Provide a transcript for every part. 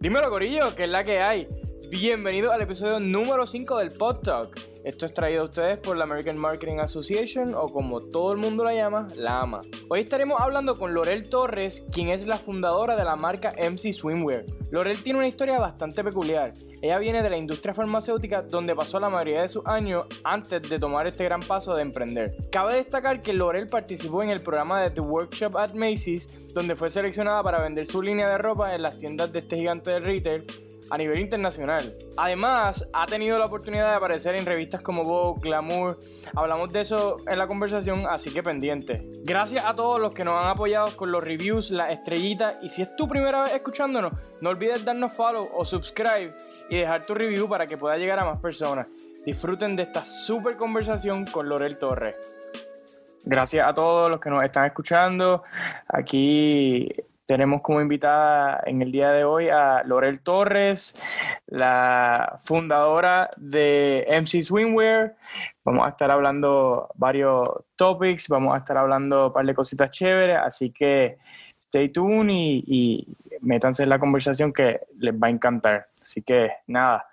Dímelo, Corillo, que es la que hay. Bienvenido al episodio número 5 del Pod Talk. Esto es traído a ustedes por la American Marketing Association o como todo el mundo la llama, la AMA. Hoy estaremos hablando con Lorel Torres, quien es la fundadora de la marca MC Swimwear. Lorel tiene una historia bastante peculiar. Ella viene de la industria farmacéutica donde pasó la mayoría de sus años antes de tomar este gran paso de emprender. Cabe destacar que Lorel participó en el programa de The Workshop at Macy's, donde fue seleccionada para vender su línea de ropa en las tiendas de este gigante del retail a nivel internacional. Además, ha tenido la oportunidad de aparecer en revistas como Vogue, Glamour. Hablamos de eso en la conversación, así que pendiente. Gracias a todos los que nos han apoyado con los reviews, las estrellitas. Y si es tu primera vez escuchándonos, no olvides darnos follow o subscribe y dejar tu review para que pueda llegar a más personas. Disfruten de esta super conversación con Lorel Torres. Gracias a todos los que nos están escuchando. Aquí tenemos como invitada en el día de hoy a Lorel Torres, la fundadora de MC Swimwear. Vamos a estar hablando varios topics, vamos a estar hablando un par de cositas chéveres, así que stay tuned y, métanse en la conversación que les va a encantar. Así que nada,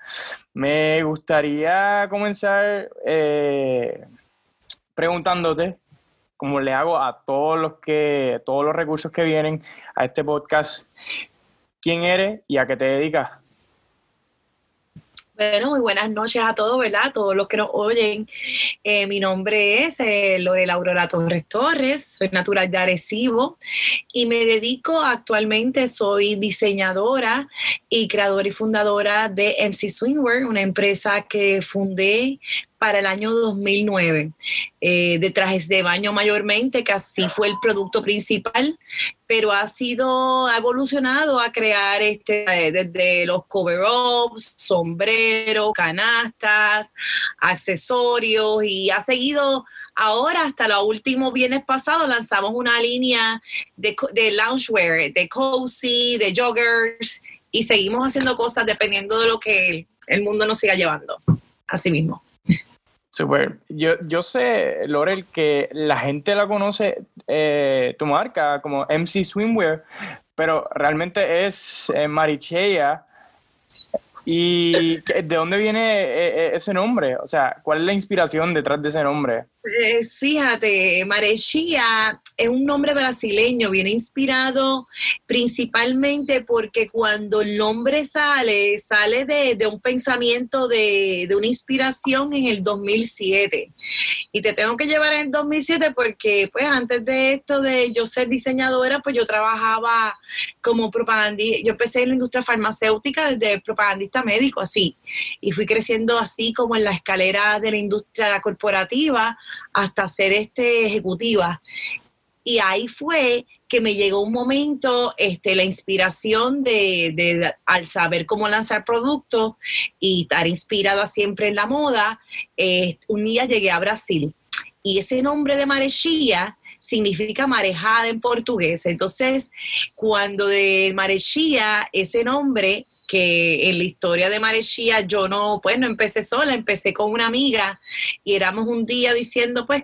me gustaría comenzar eh, preguntándote como le hago a todos los que, todos los recursos que vienen a este podcast, quién eres y a qué te dedicas. Bueno, muy buenas noches a todos, ¿verdad? Todos los que nos oyen. Eh, mi nombre es eh, Lorela Aurora Torres Torres, soy natural de Arecibo y me dedico actualmente, soy diseñadora y creadora y fundadora de MC Swingwear, una empresa que fundé para el año 2009, eh, de trajes de baño mayormente, que así fue el producto principal, pero ha sido, ha evolucionado a crear este, eh, desde los cover-ups, sombreros, canastas, accesorios y ha seguido ahora hasta lo último viernes pasado lanzamos una línea de, de loungewear, de cozy, de joggers y seguimos haciendo cosas dependiendo de lo que el, el mundo nos siga llevando. Así mismo. Super. Yo, yo sé, Lorel, que la gente la conoce, eh, tu marca, como MC Swimwear, pero realmente es eh, Marichea. ¿Y de dónde viene eh, ese nombre? O sea, ¿cuál es la inspiración detrás de ese nombre? Pues fíjate, Marechía es un nombre brasileño, viene inspirado principalmente porque cuando el nombre sale, sale de, un pensamiento, de, una inspiración en el 2007. Y te tengo que llevar en el 2007 porque pues antes de esto de yo ser diseñadora, pues yo trabajaba como propagandista, yo empecé en la industria farmacéutica desde propagandista médico, así. Y fui creciendo así como en la escalera de la industria corporativa hasta ser este ejecutiva. Y ahí fue que me llegó un momento, este, la inspiración de, al saber cómo lanzar productos y estar inspirada siempre en la moda, eh, un día llegué a Brasil. Y ese nombre de Marechía significa marejada en portugués. Entonces, cuando de Marechía, ese nombre que en la historia de Marechía yo no, pues no empecé sola, empecé con una amiga y éramos un día diciendo, pues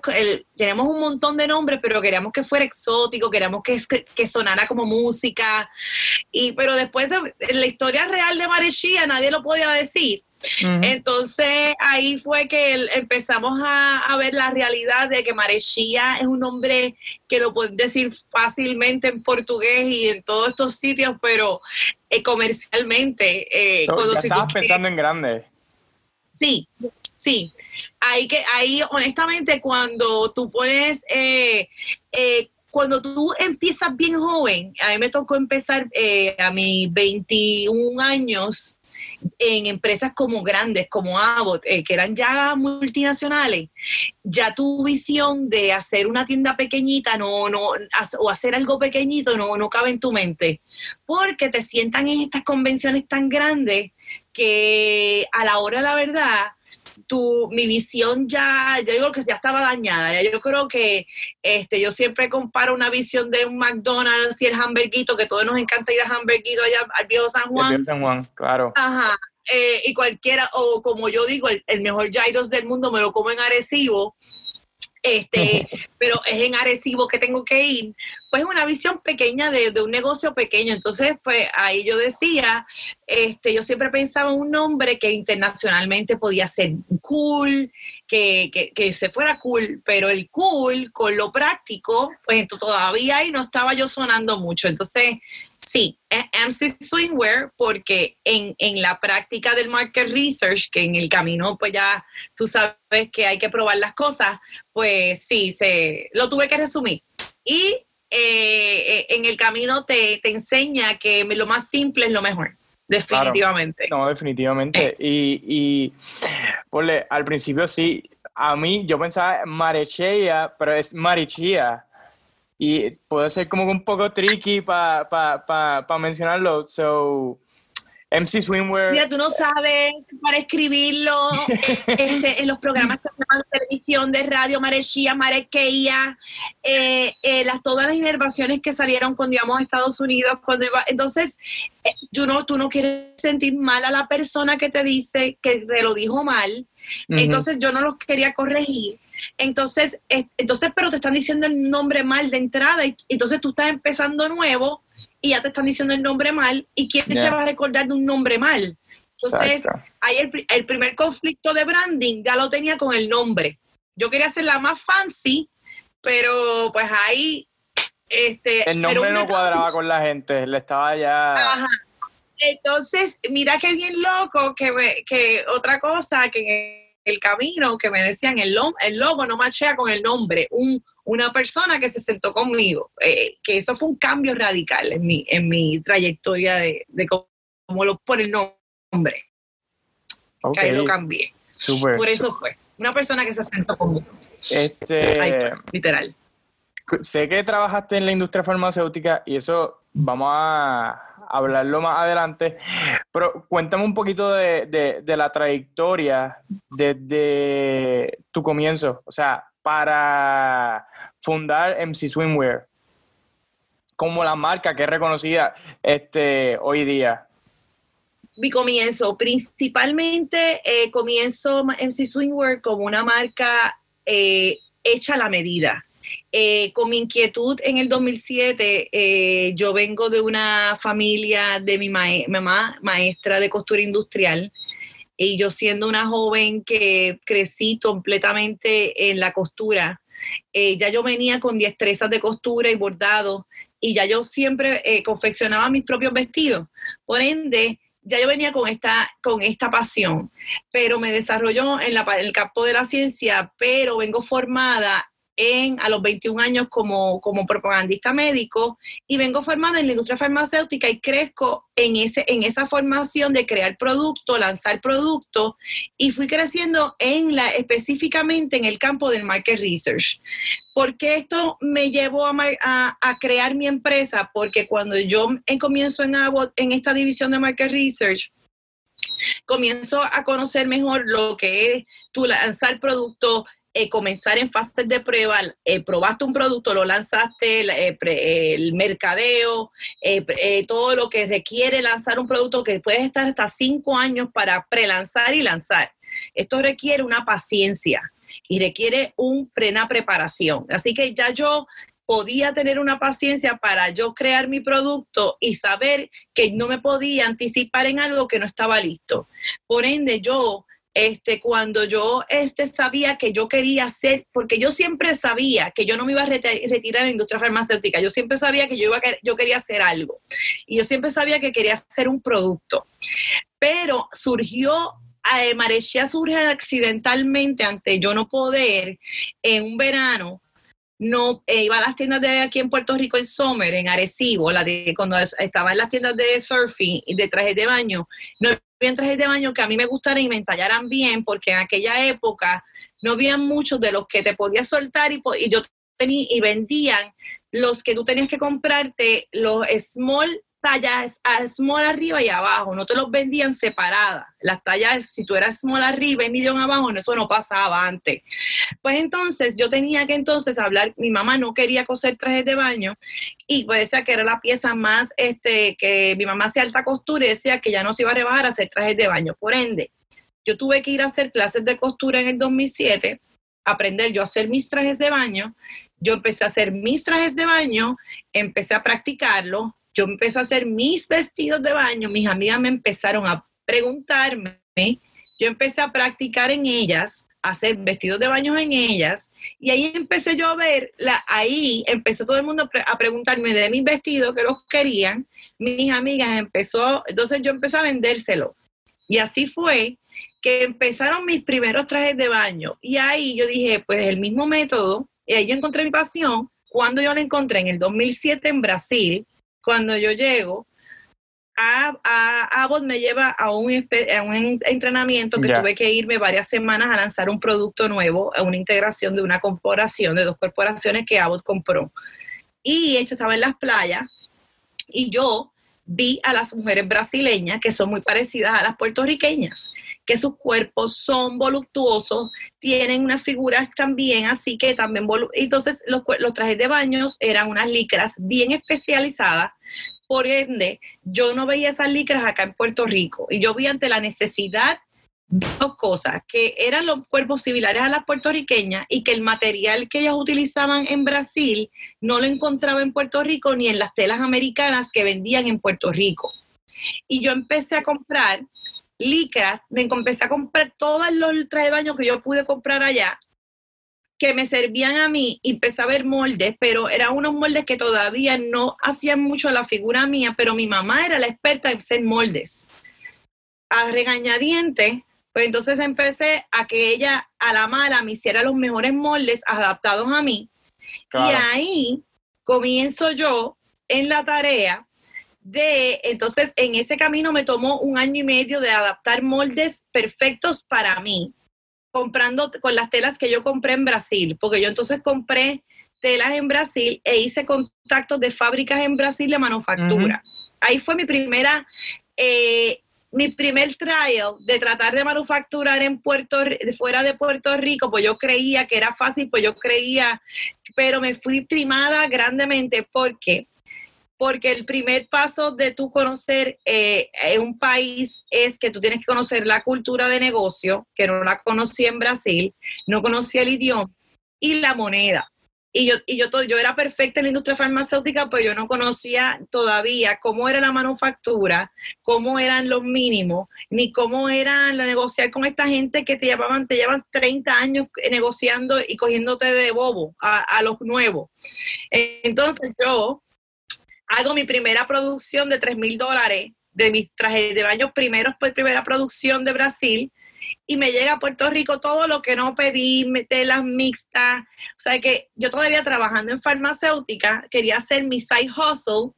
tenemos un montón de nombres, pero queríamos que fuera exótico, queríamos que, que, sonara como música, y pero después de en la historia real de Marechía nadie lo podía decir. Entonces ahí fue que empezamos a, ver la realidad de que Marechía es un nombre que lo puedes decir fácilmente en portugués y en todos estos sitios, pero eh, comercialmente. Eh, cuando ya estabas pensando en grande. Sí, sí. Ahí, que, ahí honestamente, cuando tú puedes... Eh, cuando tú empiezas bien joven, a mí me tocó empezar a mis 21 años en empresas como grandes, como Abbott, eh, que eran ya multinacionales, ya tu visión de hacer una tienda pequeñita no, no, o hacer algo pequeñito no, no cabe en tu mente, porque te sientan en estas convenciones tan grandes que a la hora de la verdad tu, mi visión ya, yo digo que ya estaba dañada. yo creo que este, yo siempre comparo una visión de un McDonald's y el hamburguito, que todos nos encanta ir a hamburguito allá al viejo San Juan. El viejo San Juan, claro. Ajá. Eh, y cualquiera, o como yo digo, el, el mejor gyros del mundo me lo como en Arecibo este, pero es en Arecibo que tengo que ir, pues una visión pequeña de, un negocio pequeño. Entonces, pues ahí yo decía, este, yo siempre pensaba en un nombre que internacionalmente podía ser cool, que, que, que, se fuera cool, pero el cool con lo práctico, pues todavía ahí no estaba yo sonando mucho. Entonces, sí, MC Swingwear, porque en, en, la práctica del market research, que en el camino, pues ya tú sabes que hay que probar las cosas, pues sí, se, lo tuve que resumir. Y eh, eh, en el camino te, te, enseña que lo más simple es lo mejor. Definitivamente. no, definitivamente. Eh. Y, y al principio sí, a mí yo pensaba Marechea, pero es Marichia. Y puede ser como un poco tricky para pa, pa, pa mencionarlo. So, MC Swimwear. Mira, tú no sabes para escribirlo este, en los programas de televisión, de radio, Marechía, Marequeia, eh, eh, las, todas las innervaciones que salieron cuando íbamos a Estados Unidos. cuando iba, Entonces, eh, tú, no, tú no quieres sentir mal a la persona que te dice que te lo dijo mal. Entonces, yo no los quería corregir. Entonces, entonces, pero te están diciendo el nombre mal de entrada y entonces tú estás empezando nuevo y ya te están diciendo el nombre mal y quién se va a recordar de un nombre mal. Entonces, ahí el, primer conflicto de branding ya lo tenía con el nombre. Yo quería hacerla más fancy, pero pues ahí... Este, el nombre no cuadraba con la gente, le estaba ya... Ajá. Entonces, mira qué bien loco que, que otra cosa que el camino que me decían el, el logo no machea con el nombre. Un, una persona que se sentó conmigo, eh, que eso fue un cambio radical en mi, en mi trayectoria de, de cómo lo pone el nombre. Okay. ahí lo cambié. Por eso fue. Una persona que se sentó conmigo. Este, literal. Sé que trabajaste en la industria farmacéutica y eso vamos a hablarlo más adelante, pero cuéntame un poquito de, de la trayectoria desde tu comienzo, o sea, para fundar MC Swimwear como la marca que es reconocida este, hoy día? Mi comienzo, principalmente eh, comienzo MC Swimwear como una marca eh, hecha a la medida. Eh, con mi inquietud en el 2007, yo vengo de una familia de mi mamá, maestra de costura industrial, y yo siendo una joven que crecí completamente en la costura, eh, ya yo venía con destrezas de costura y bordado y ya yo siempre eh, confeccionaba mis propios vestidos. Por ende, ya yo venía con esta, con esta pasión, pero me desarrolló en, la, en el campo de la ciencia, pero vengo formada en, a los 21 años como, como propagandista médico y vengo formada en la industria farmacéutica y crezco en, ese, en esa formación de crear producto, lanzar producto y fui creciendo en la, específicamente en el campo del market research. ¿Por qué esto me llevó a, crear mi empresa? Porque cuando yo comienzo en, en esta división de market research, comienzo a conocer mejor lo que es tu lanzar producto, eh, comenzar en fases de prueba, eh, probaste un producto, lo lanzaste, eh, el mercadeo, todo lo que requiere lanzar un producto que puedes estar hasta cinco años para prelanzar y lanzar. Esto requiere una paciencia y requiere un plena preparación. Así que ya yo podía tener una paciencia para yo crear mi producto y saber que no me podía anticipar en algo que no estaba listo. Por ende, yo este, cuando yo este, sabía que yo quería hacer, porque yo siempre sabía que yo no me iba a retirar en la industria farmacéutica, yo siempre sabía que yo, iba yo quería hacer algo. Y yo siempre sabía que quería hacer un producto, pero surgió eh, Marechia surge accidentalmente ante yo no poder en un verano. No eh, iba a las tiendas de aquí en Puerto Rico en Summer, en Arecibo, la de, cuando estaba en las tiendas de surfing y de trajes de baño, no había trajes de baño que a mí me gustaran y me entallaran bien, porque en aquella época no había muchos de los que te podías soltar y, y yo tenía y vendían los que tú tenías que comprarte, los small tallas small arriba y abajo, no te los vendían separadas. Las tallas, si tú eras small arriba y medium abajo, eso no pasaba antes. Pues entonces yo tenía que entonces hablar, mi mamá no quería coser trajes de baño y pues decía que era la pieza más, este, que mi mamá hacía alta costura y decía que ya no se iba a rebajar a hacer trajes de baño. Por ende, yo tuve que ir a hacer clases de costura en el 2007 aprender yo a hacer mis trajes de baño. Yo empecé a hacer mis trajes de baño, empecé a practicarlo, yo empecé a hacer mis vestidos de baño, mis amigas me empezaron a preguntarme, yo empecé a practicar en ellas, a hacer vestidos de baño en ellas, y ahí empecé yo a ver, la, ahí empezó todo el mundo a preguntarme de mis vestidos que los querían, mis amigas empezó, entonces yo empecé a vendérselo. Y así fue que empezaron mis primeros trajes de baño. Y ahí yo dije, pues el mismo método, y ahí yo encontré mi pasión. Cuando yo la encontré en el 2007 en Brasil, cuando yo llego, a, a Abbott me lleva a un, un entrenamiento que tuve que irme varias semanas a lanzar un producto nuevo, a una integración de una corporación, de dos corporaciones que Abbott compró. Y esto estaba en las playas y yo vi a las mujeres brasileñas que son muy parecidas a las puertorriqueñas, que sus cuerpos son voluptuosos, tienen unas figuras también, así que también, entonces los, los trajes de baños eran unas licras bien especializadas por ende, yo no veía esas licras acá en Puerto Rico y yo vi ante la necesidad dos cosas, que eran los cuerpos similares a las puertorriqueñas y que el material que ellas utilizaban en Brasil no lo encontraba en Puerto Rico ni en las telas americanas que vendían en Puerto Rico. Y yo empecé a comprar licras, me empecé a comprar todos los trajes de baño que yo pude comprar allá que me servían a mí y empecé a ver moldes, pero eran unos moldes que todavía no hacían mucho la figura mía, pero mi mamá era la experta en hacer moldes. A regañadientes, pues entonces empecé a que ella a la mala me hiciera los mejores moldes adaptados a mí. Y ahí comienzo yo en la tarea de, entonces en ese camino me tomó un año y medio de adaptar moldes perfectos para mí comprando con las telas que yo compré en Brasil, porque yo entonces compré telas en Brasil e hice contactos de fábricas en Brasil de manufactura. Ahí fue mi primera, eh, mi primer trial de tratar de manufacturar en Puerto fuera de Puerto Rico, pues yo creía que era fácil, pues yo creía, pero me fui primada grandemente porque porque el primer paso de tú conocer eh, un país es que tú tienes que conocer la cultura de negocio, que no la conocí en Brasil, no conocía el idioma y la moneda. Y yo, y yo, todo, yo era perfecta en la industria farmacéutica, pero yo no conocía todavía cómo era la manufactura, cómo eran los mínimos, ni cómo era la negociar con esta gente que te llevaban, te llevan 30 años negociando y cogiéndote de bobo a, a los nuevos. Entonces yo hago mi primera producción de 3 mil dólares de mis trajes de baño primeros por primera producción de Brasil y me llega a Puerto Rico todo lo que no pedí, telas mixtas, o sea que yo todavía trabajando en farmacéutica quería hacer mi side hustle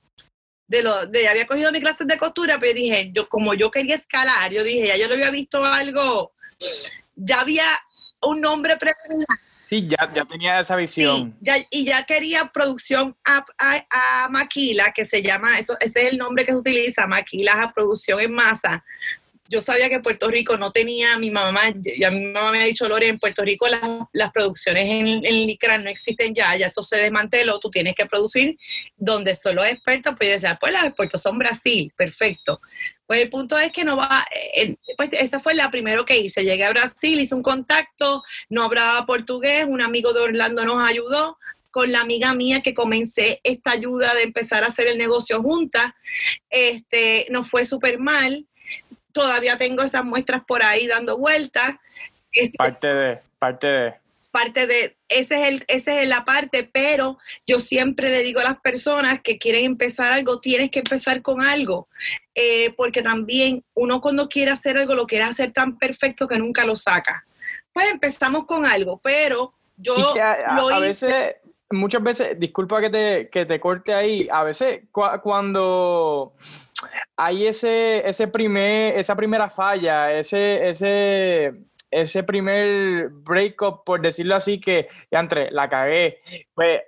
de lo de había cogido mis clases de costura, pero dije, yo como yo quería escalar, yo dije, ya yo lo había visto algo, ya había un nombre preliminar Sí, ya, ya tenía esa visión. y ya quería producción a, a, maquila, que se llama, eso, ese es el nombre que se utiliza, maquila a producción en masa. Yo sabía que Puerto Rico no tenía, mi mamá, ya mi mamá me ha dicho, Lore, en Puerto Rico las, las producciones en, en Licra no existen ya, ya eso se desmanteló, tú tienes que producir donde son los expertos, pues yo decía, pues los expertos son Brasil, perfecto. Pues el punto es que no va, eh, pues esa fue la primero que hice. Llegué a Brasil, hice un contacto, no hablaba portugués, un amigo de Orlando nos ayudó, con la amiga mía que comencé esta ayuda de empezar a hacer el negocio juntas. Este, nos fue súper mal. Todavía tengo esas muestras por ahí dando vueltas. Este, parte de, parte de parte de, ese es, el, ese es la parte, pero yo siempre le digo a las personas que quieren empezar algo, tienes que empezar con algo, eh, porque también uno cuando quiere hacer algo lo quiere hacer tan perfecto que nunca lo saca. Pues empezamos con algo, pero yo a, veces, muchas veces, disculpa que te, que te corte ahí, a veces cuando hay ese, ese primer, esa primera falla, ese, ese ese primer breakup, por decirlo así, que, diantre, la cagué, pues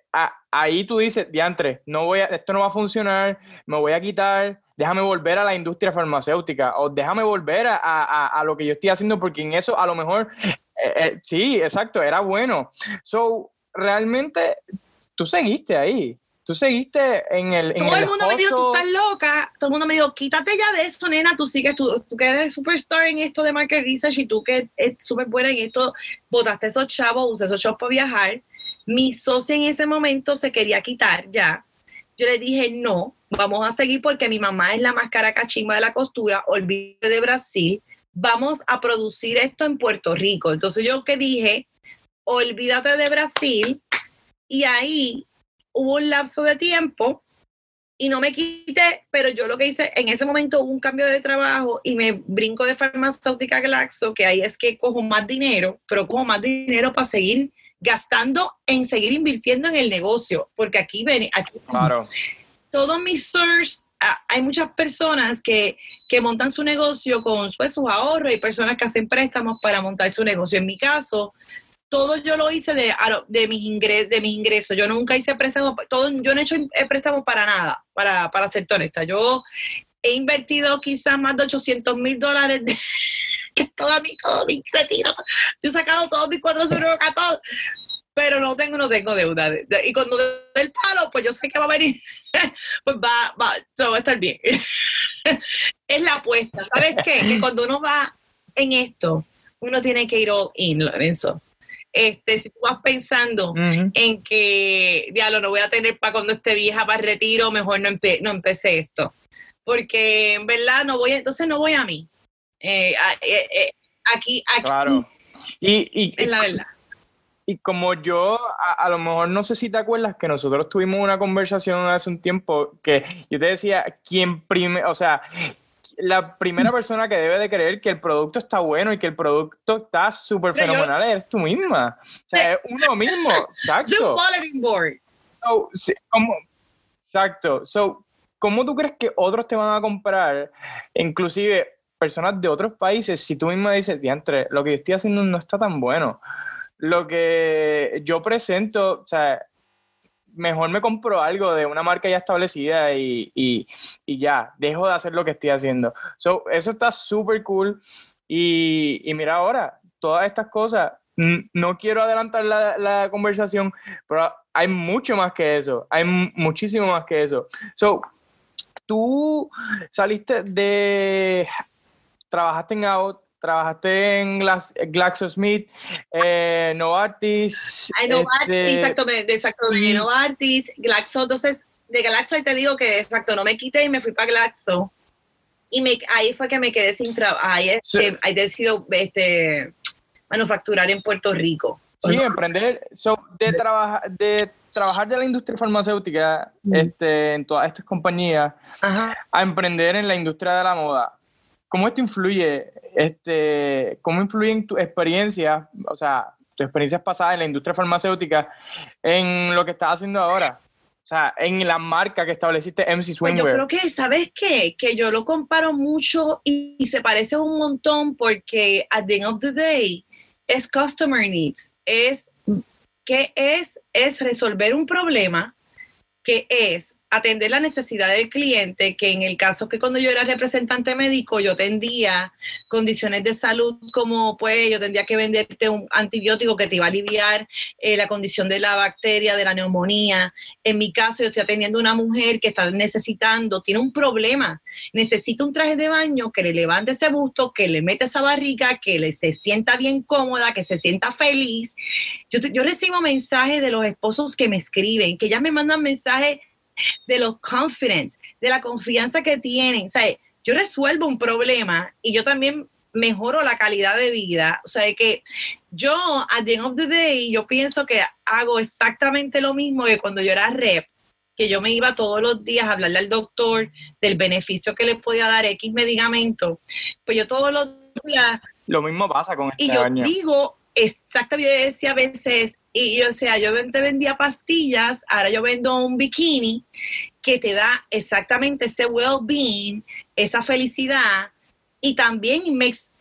ahí tú dices, diantre, no voy a, esto no va a funcionar, me voy a quitar, déjame volver a la industria farmacéutica o déjame volver a, lo que yo estoy haciendo porque en eso a lo mejor, eh, eh, sí, exacto, era bueno. So, realmente tú seguiste ahí. Tú seguiste en el. En todo el, el mundo me dijo, tú estás loca. Todo el mundo me dijo, quítate ya de esto, nena. Tú sigues, tú, tú que eres superstar en esto de market research y tú que es súper buena en esto, botaste esos chavos, usé esos chavos para viajar. Mi socia en ese momento se quería quitar ya. Yo le dije, no, vamos a seguir porque mi mamá es la más cara cachimba de la costura, olvídate de Brasil, vamos a producir esto en Puerto Rico. Entonces yo que dije, olvídate de Brasil y ahí hubo un lapso de tiempo y no me quité, pero yo lo que hice, en ese momento hubo un cambio de trabajo y me brinco de farmacéutica Glaxo, que ahí es que cojo más dinero, pero cojo más dinero para seguir gastando en seguir invirtiendo en el negocio, porque aquí ven, aquí Claro. todos mis search, hay muchas personas que, que montan su negocio con pues, sus ahorros y personas que hacen préstamos para montar su negocio. En mi caso, todo yo lo hice de, de, mis, ingres, de mis ingresos. Yo nunca hice préstamos, todo, yo no he hecho eh, préstamos para nada, para, para ser honesta. Yo he invertido quizás más de 800 mil dólares de, que toda mi, todo mi retiro. Yo he sacado todos mis 400 todo, pero no tengo, no tengo deuda. De- de- Y cuando dé el palo, pues yo sé que va a venir, pues va, va, todo va a estar bien. es la apuesta. ¿Sabes qué? Que cuando uno va en esto, uno tiene que ir all in, Lorenzo. Este, si tú vas pensando en que, diablo, no voy a tener para cuando esté vieja para el retiro, mejor no, empe- no empecé esto. Porque en verdad no voy, a- entonces no voy a mí. Eh, a- eh, eh, aquí, aquí Claro. Y, y, es la verdad. y como yo, a, a lo mejor no sé si te acuerdas que nosotros tuvimos una conversación hace un tiempo que yo te decía, quién prime, o sea, la primera persona que debe de creer que el producto está bueno y que el producto está súper yo- fenomenal eres tú misma. O sea, es uno mismo. Es Exacto. board. So, sí, ¿cómo? Exacto. So, ¿cómo tú crees que otros te van a comprar? Inclusive personas de otros países, si tú misma dices, diantre, lo que yo estoy haciendo no está tan bueno. Lo que yo presento, o sea, mejor me compro algo de una marca ya establecida y, y- y ya, dejo de hacer lo que estoy haciendo. So, eso está súper cool. Y, y mira ahora, todas estas cosas, no quiero adelantar la, la conversación, pero hay mucho más que eso, hay mu- muchísimo más que eso. So, tú saliste de, trabajaste en Out, trabajaste en Glax- GlaxoSmith, eh, Novartis. Ay, Novartis, este, de- exacto, de Novartis, Glaxo, entonces, de Glaxo te digo que, exacto, no me quité y me fui para Glaxo. Y me, ahí fue que me quedé sin trabajo, ahí, es Sí. que ahí decido este, manufacturar en Puerto Rico. Sí, emprender. So, de, trabaja, de trabajar de la industria farmacéutica este, en todas estas compañías Ajá. a emprender en la industria de la moda. ¿Cómo esto influye? Este, ¿Cómo influye en tu experiencia, o sea, tus experiencias pasadas en la industria farmacéutica en lo que estás haciendo ahora? O sea, en la marca que estableciste MC Pues yo creo que, ¿sabes qué? Que yo lo comparo mucho y, y se parece un montón porque at the end of the day es customer needs. Es, ¿qué es? Es resolver un problema que es atender la necesidad del cliente, que en el caso que cuando yo era representante médico, yo tendía condiciones de salud como pues yo tendría que venderte un antibiótico que te iba a aliviar eh, la condición de la bacteria, de la neumonía. En mi caso, yo estoy atendiendo a una mujer que está necesitando, tiene un problema, necesita un traje de baño que le levante ese busto, que le meta esa barriga, que le se sienta bien cómoda, que se sienta feliz. Yo, yo recibo mensajes de los esposos que me escriben, que ya me mandan mensajes de los confidence, de la confianza que tienen. O sea, yo resuelvo un problema y yo también mejoro la calidad de vida. O sea, de que yo, at the end of the day, yo pienso que hago exactamente lo mismo que cuando yo era rep, que yo me iba todos los días a hablarle al doctor del beneficio que le podía dar X medicamento. Pues yo todos los días Lo mismo pasa con este y yo año. digo, exactamente, yo decía a veces, y o sea, yo te vendía pastillas, ahora yo vendo un bikini que te da exactamente ese well-being, esa felicidad, y también makes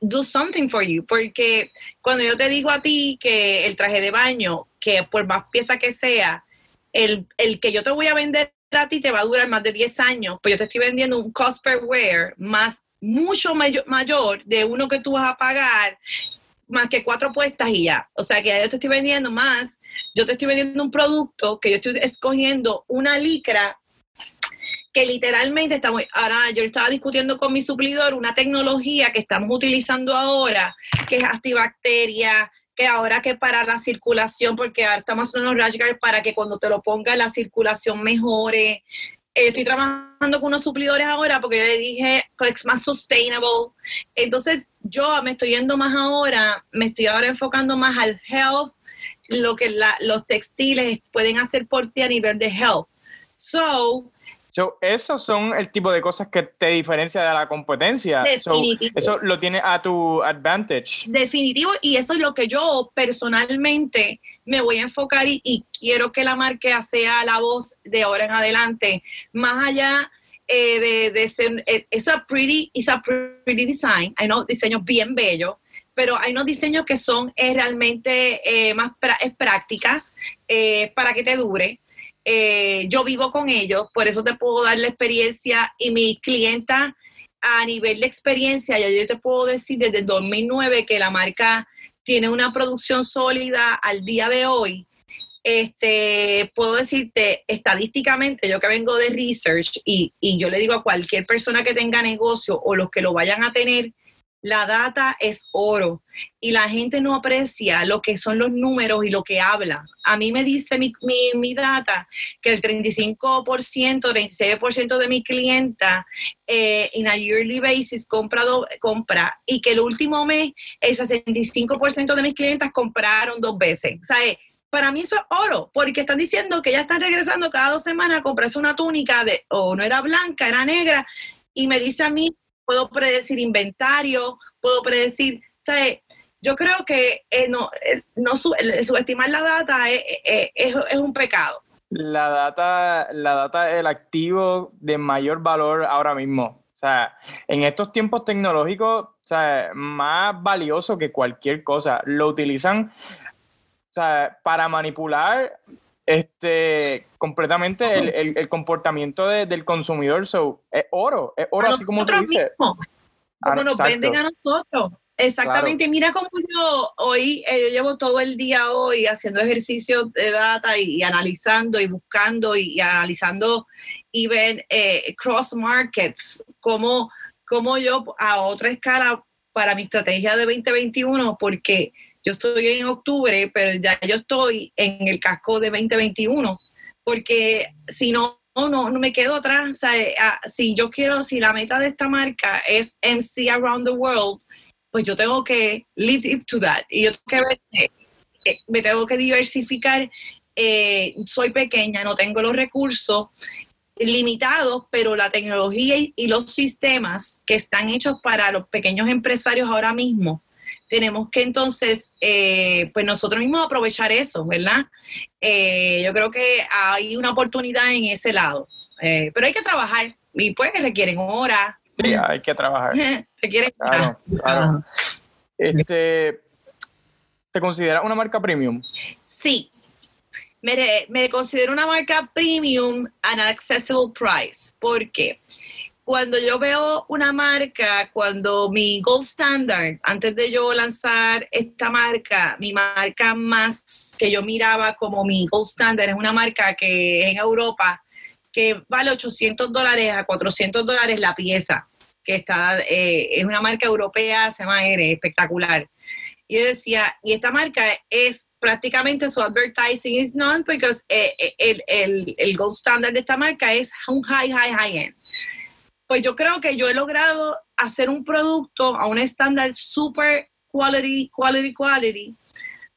do something for you, porque cuando yo te digo a ti que el traje de baño, que por más pieza que sea, el, el que yo te voy a vender a ti te va a durar más de 10 años, pues yo te estoy vendiendo un cost per wear más mucho mayor, mayor de uno que tú vas a pagar más que cuatro puestas y ya. O sea que yo te estoy vendiendo más, yo te estoy vendiendo un producto que yo estoy escogiendo una licra que literalmente estamos, ahora yo estaba discutiendo con mi suplidor una tecnología que estamos utilizando ahora, que es antibacteria, que ahora que para la circulación, porque ahora estamos haciendo unos rash para que cuando te lo ponga la circulación mejore. Eh, estoy trabajando con unos suplidores ahora porque yo le dije que es más sustainable. Entonces yo me estoy yendo más ahora, me estoy ahora enfocando más al health, lo que los textiles pueden hacer por ti a nivel de health. So, So, esos son el tipo de cosas que te diferencia de la competencia. eso lo tiene a tu advantage. Definitivo, y eso es lo que yo personalmente me voy a enfocar y, quiero que la marca sea la voz de ahora en adelante. Más allá eh, de, ser, eh, es pretty, a pretty design, hay unos diseños bien bellos, pero hay unos diseños que son eh, realmente más es práctica para que te dure yo vivo con ellos, por eso te puedo dar la experiencia y mi clienta a nivel de experiencia, ya yo te puedo decir desde el 2009 que la marca tiene una producción sólida al día de hoy. Este, puedo decirte estadísticamente, yo que vengo de research y, y yo le digo a cualquier persona que tenga negocio o los que lo vayan a tener, la data es oro y la gente no aprecia lo que son los números y lo que habla. A mí me dice mi, mi, data que el 35%, 36% de mi clienta eh, en a yearly basis compra, compra y que el último mes el 65% de mis clientas compraron dos veces. O sea, eh, para mí eso es oro, porque están diciendo que ya están regresando cada dos semanas a comprarse una túnica de, o no era blanca, era negra, y me dice a mí puedo predecir inventario, puedo predecir, ¿sabes? Yo creo que eh, no, eh, subestimar la data es, es, un pecado. La data, la data es el activo de mayor valor ahora mismo. O sea, en estos tiempos tecnológicos, más valioso que cualquier cosa. Lo utilizan o para manipular este completamente el, el, comportamiento del consumidor. So, es oro, es oro, así como tú dices. Como nos venden a nosotros. Exactamente, mira cómo yo hoy, eh, yo llevo todo el día hoy haciendo ejercicio de data y, analizando y buscando y, analizando y ven eh, cross markets, como, como yo a otra escala para mi estrategia de 2021, porque yo estoy en octubre, pero ya yo estoy en el casco de 2021, porque si no, no, no me quedo atrás. Si yo quiero, si la meta de esta marca es MC Around the World, pues yo tengo que live up to that. Y yo tengo que eh, me tengo que diversificar. Eh, soy pequeña, no tengo los recursos limitados, pero la tecnología y los sistemas que están hechos para los pequeños empresarios ahora mismo tenemos que entonces, eh, pues nosotros mismos aprovechar eso, ¿verdad? Eh, yo creo que hay una oportunidad en ese lado, eh, pero hay que trabajar y pues requieren horas. Sí, hay que trabajar. requieren claro, claro. Este, ¿Te consideras una marca premium? Sí, me, me, considero una marca premium an accessible price. ¿Por qué? Cuando yo veo una marca, cuando mi gold standard, antes de yo lanzar esta marca, mi marca más que yo miraba como mi gold standard es una marca que en Europa, que vale 800 dólares a 400 dólares la pieza, que está, eh, es una marca europea, se llama ERE, espectacular. Y yo decía, y esta marca es prácticamente su advertising is none, porque eh, eh, el, el, el gold standard de esta marca es un high, high, high end pues yo creo que yo he logrado hacer un producto a un estándar super quality, quality, quality,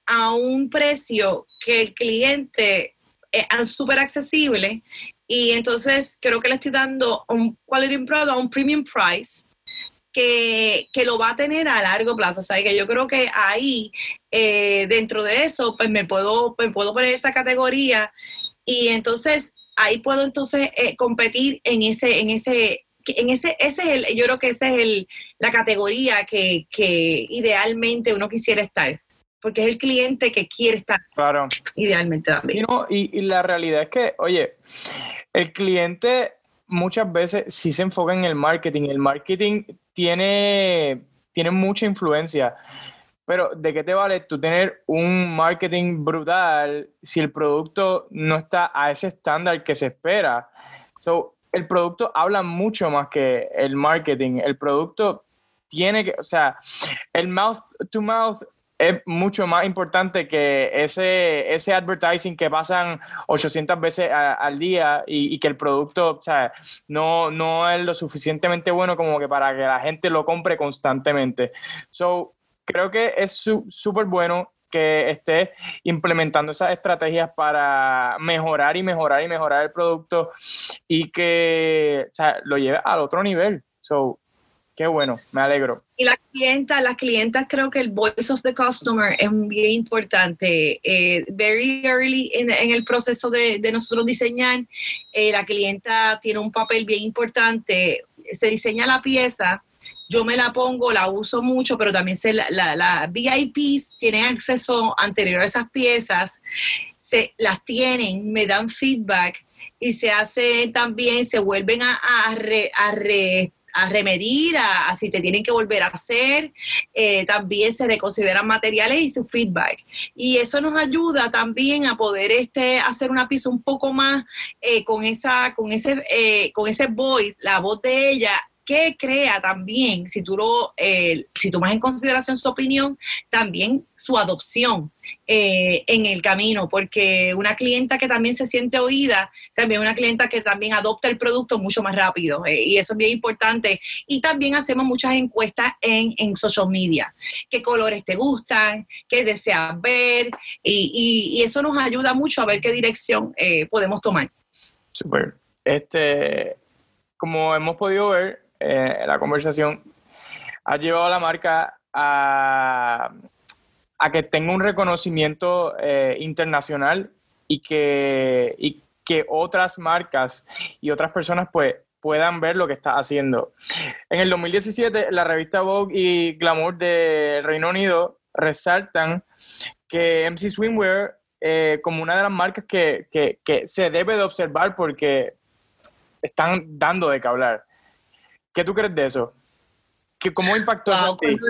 a un precio que el cliente es súper accesible y entonces creo que le estoy dando un quality product a un premium price que, lo va a tener a largo plazo. O sea, que yo creo que ahí, eh, dentro de eso, pues me puedo, me puedo poner esa categoría y entonces ahí puedo entonces eh, competir en ese, en ese, en ese, ese es el, yo creo que esa es el, la categoría que, idealmente uno quisiera estar, porque es el cliente que quiere estar claro. idealmente también. Y, y, la realidad es que, oye, el cliente muchas veces sí se enfoca en el marketing, el marketing tiene, tiene mucha influencia. pero ¿de qué te vale tú tener un marketing brutal si el producto no está a ese estándar que se espera? So, el producto habla mucho más que el marketing. El producto tiene que, o sea, el mouth to mouth es mucho más importante que ese, ese advertising que pasan 800 veces al día y, que el producto o sea, no, no es lo suficientemente bueno como que para que la gente lo compre constantemente. So, creo que es súper bueno que esté implementando esas estrategias para mejorar y mejorar y mejorar el producto y que lo lleve al otro nivel. So, Qué bueno, me alegro. Y las clientas, las clientas creo que el voice of the customer es bien importante. Eh, very early en, el proceso de, nosotros diseñar, eh, la clienta tiene un papel bien importante. Se diseña la pieza, yo me la pongo, la uso mucho, pero también se, la, la, VIPs tienen acceso anterior a esas piezas, se las tienen, me dan feedback y se hace también, se vuelven a, a, a a remedir, a, si te tienen que volver a hacer. Eh, también se reconsideran materiales y su feedback. Y eso nos ayuda también a poder este, hacer una pieza un poco más eh, con, esa, con, ese, eh, con ese voice, la voz de ella que crea también, si tú, lo, eh, si tomas en consideración su opinión, también su adopción eh, en el camino, porque una clienta que también se siente oída, también una clienta que también adopta el producto mucho más rápido, eh, y eso es bien importante. Y también hacemos muchas encuestas en, en social media, qué colores te gustan, qué deseas ver, y, y, eso nos ayuda mucho a ver qué dirección podemos tomar. Super. Este, como hemos podido ver, eh, la conversación, ha llevado a la marca a, que tenga un reconocimiento eh, internacional y que, y que otras marcas y otras personas pues puedan ver lo que está haciendo. En el 2017, la revista Vogue y Glamour de Reino Unido resaltan que MC Swimwear eh, como una de las marcas que, que, que, se debe de observar porque están dando de qué hablar. ¿Qué tú crees de eso? ¿Qué, ¿Cómo impactó wow, eso en ti?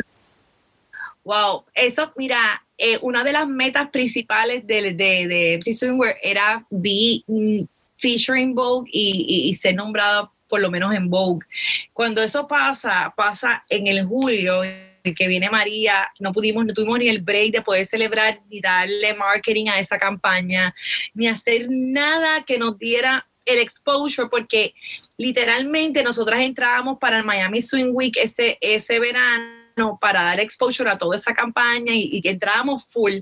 Wow, eso, mira, eh, una de las metas principales de, de, de MC Swimwear era be mm, featuring Vogue y, y, ser nombrada por lo menos en Vogue. Cuando eso pasa, pasa en el julio, que viene María, no pudimos, no tuvimos ni el break de poder celebrar ni darle marketing a esa campaña, ni hacer nada que nos diera el exposure, porque literalmente nosotras entrábamos para el Miami Swing Week ese, ese verano para dar exposure a toda esa campaña y, entrábamos full.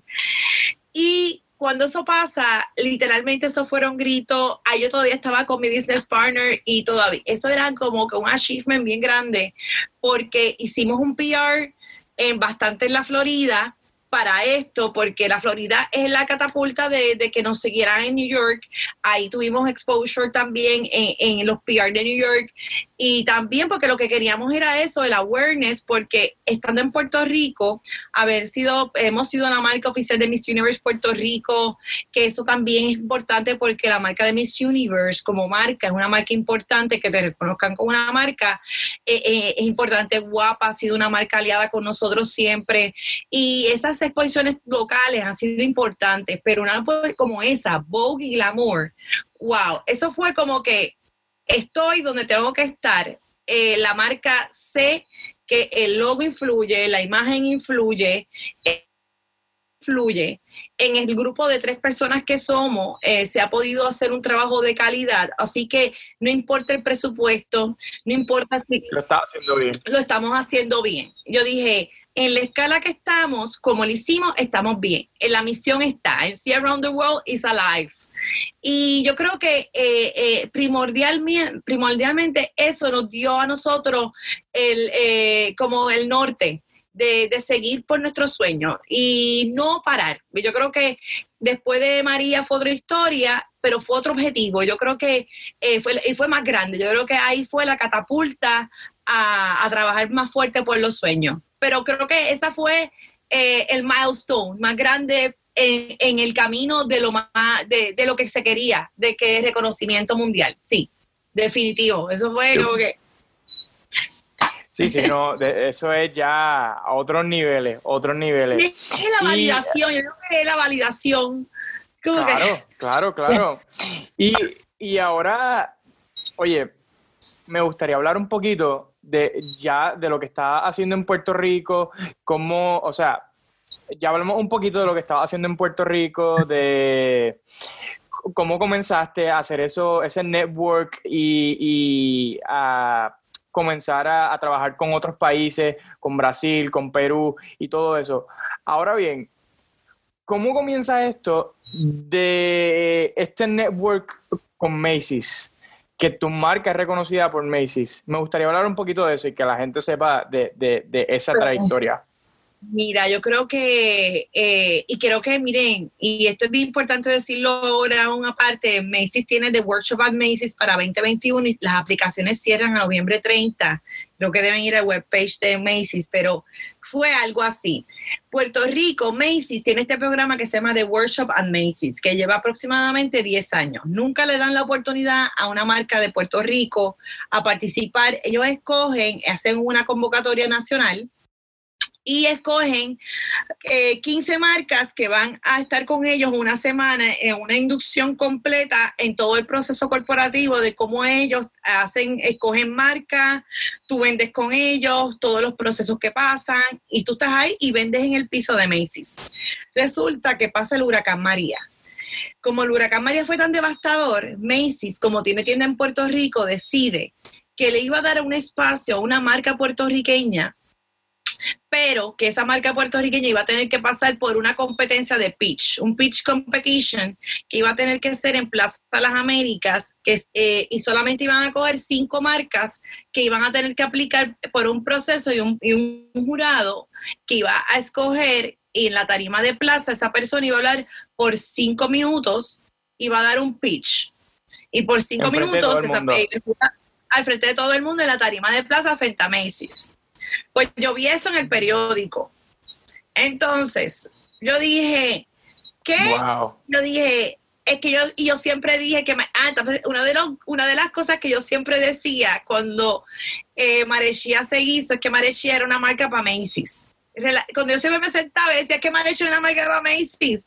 Y cuando eso pasa, literalmente eso fueron gritos. Ahí yo todavía estaba con mi business partner y todavía, eso era como que un achievement bien grande porque hicimos un PR en bastante en la Florida para esto, porque la Florida es la catapulta de, que nos siguieran en New York. Ahí tuvimos exposure también en, en, los PR de New York. Y también porque lo que queríamos era eso, el awareness, porque estando en Puerto Rico, haber sido, hemos sido la marca oficial de Miss Universe Puerto Rico, que eso también es importante porque la marca de Miss Universe como marca es una marca importante, que te reconozcan como una marca, eh, eh, es importante, guapa, ha sido una marca aliada con nosotros siempre. Y esas exposiciones locales han sido importantes, pero una como esa, Vogue y Glamour, wow, eso fue como que estoy donde tengo que estar. Eh, la marca sé que el logo influye, la imagen influye, influye. En el grupo de tres personas que somos, eh, se ha podido hacer un trabajo de calidad, así que no importa el presupuesto, no importa si... Lo está haciendo bien. Lo estamos haciendo bien. Yo dije, en la escala que estamos, como lo hicimos, estamos bien. En la misión está, en See Around the World is Alive. Y yo creo que eh, eh, primordialmente, primordialmente eso nos dio a nosotros el, eh, como el norte. De, seguir por nuestro sueño y no parar. Yo creo que después de María fue otra historia, pero fue otro objetivo. Yo creo que fue, y fue más grande. Yo creo que ahí fue la catapulta a, a trabajar más fuerte por los sueños pero creo que esa fue eh, el milestone más grande en, el camino de lo más, de, lo que se quería, de que es reconocimiento mundial. Sí, definitivo. Eso fue lo que. Sí, sí, no, eso es ya a otros niveles, otros niveles. Es, la validación, yo creo que es la validación. claro, claro, claro. Y, y ahora, oye, me gustaría hablar un poquito de ya de lo que está haciendo en Puerto Rico, cómo, o sea, ya hablamos un poquito de lo que estaba haciendo en Puerto Rico, de cómo comenzaste a hacer eso, ese network y, y a comenzar a, trabajar con otros países, con Brasil, con Perú y todo eso. Ahora bien, ¿cómo comienza esto de este network con Macy's? Que tu marca es reconocida por Macy's. Me gustaría hablar un poquito de eso y que la gente sepa de, de esa trayectoria. Mira, yo creo que, eh, y creo que, miren, y esto es bien importante decirlo ahora, una parte, Macy's tiene The Workshop at Macy's para 2021 y las aplicaciones cierran a noviembre 30. Creo que deben ir al webpage de Macy's, pero fue algo así. Puerto Rico, Macy's tiene este programa que se llama The Workshop at Macy's, que lleva aproximadamente 10 años. Nunca le dan la oportunidad a una marca de Puerto Rico a participar. Ellos escogen, hacen una convocatoria nacional y escogen 15 eh, marcas que van a estar con ellos una semana en una inducción completa en todo el proceso corporativo de cómo ellos hacen, escogen marcas, tú vendes con ellos, todos los procesos que pasan y tú estás ahí y vendes en el piso de Macy's. Resulta que pasa el huracán María. Como el huracán María fue tan devastador, Macy's, como tiene tienda en Puerto Rico, decide que le iba a dar un espacio a una marca puertorriqueña pero que esa marca puertorriqueña iba a tener que pasar por una competencia de pitch, un pitch competition que iba a tener que ser en Plaza Las Américas, que, eh, y solamente iban a coger cinco marcas que iban a tener que aplicar por un proceso y un, jurado que iba a escoger y en la tarima de plaza esa persona iba a hablar por cinco minutos, iba a dar un pitch. Y por cinco minutos, al frente de todo el mundo en la tarima de plaza frente a Macy's. Pues yo vi eso en el periódico. Entonces, yo dije, ¿qué? Yo dije, es que yo, y yo siempre dije que, ah, una de, los, una de las cosas que yo siempre decía cuando eh, Marechía se hizo es que Marechía era una marca para Macy's. Cuando yo siempre me sentaba decía que Marechía era una marca para Macy's.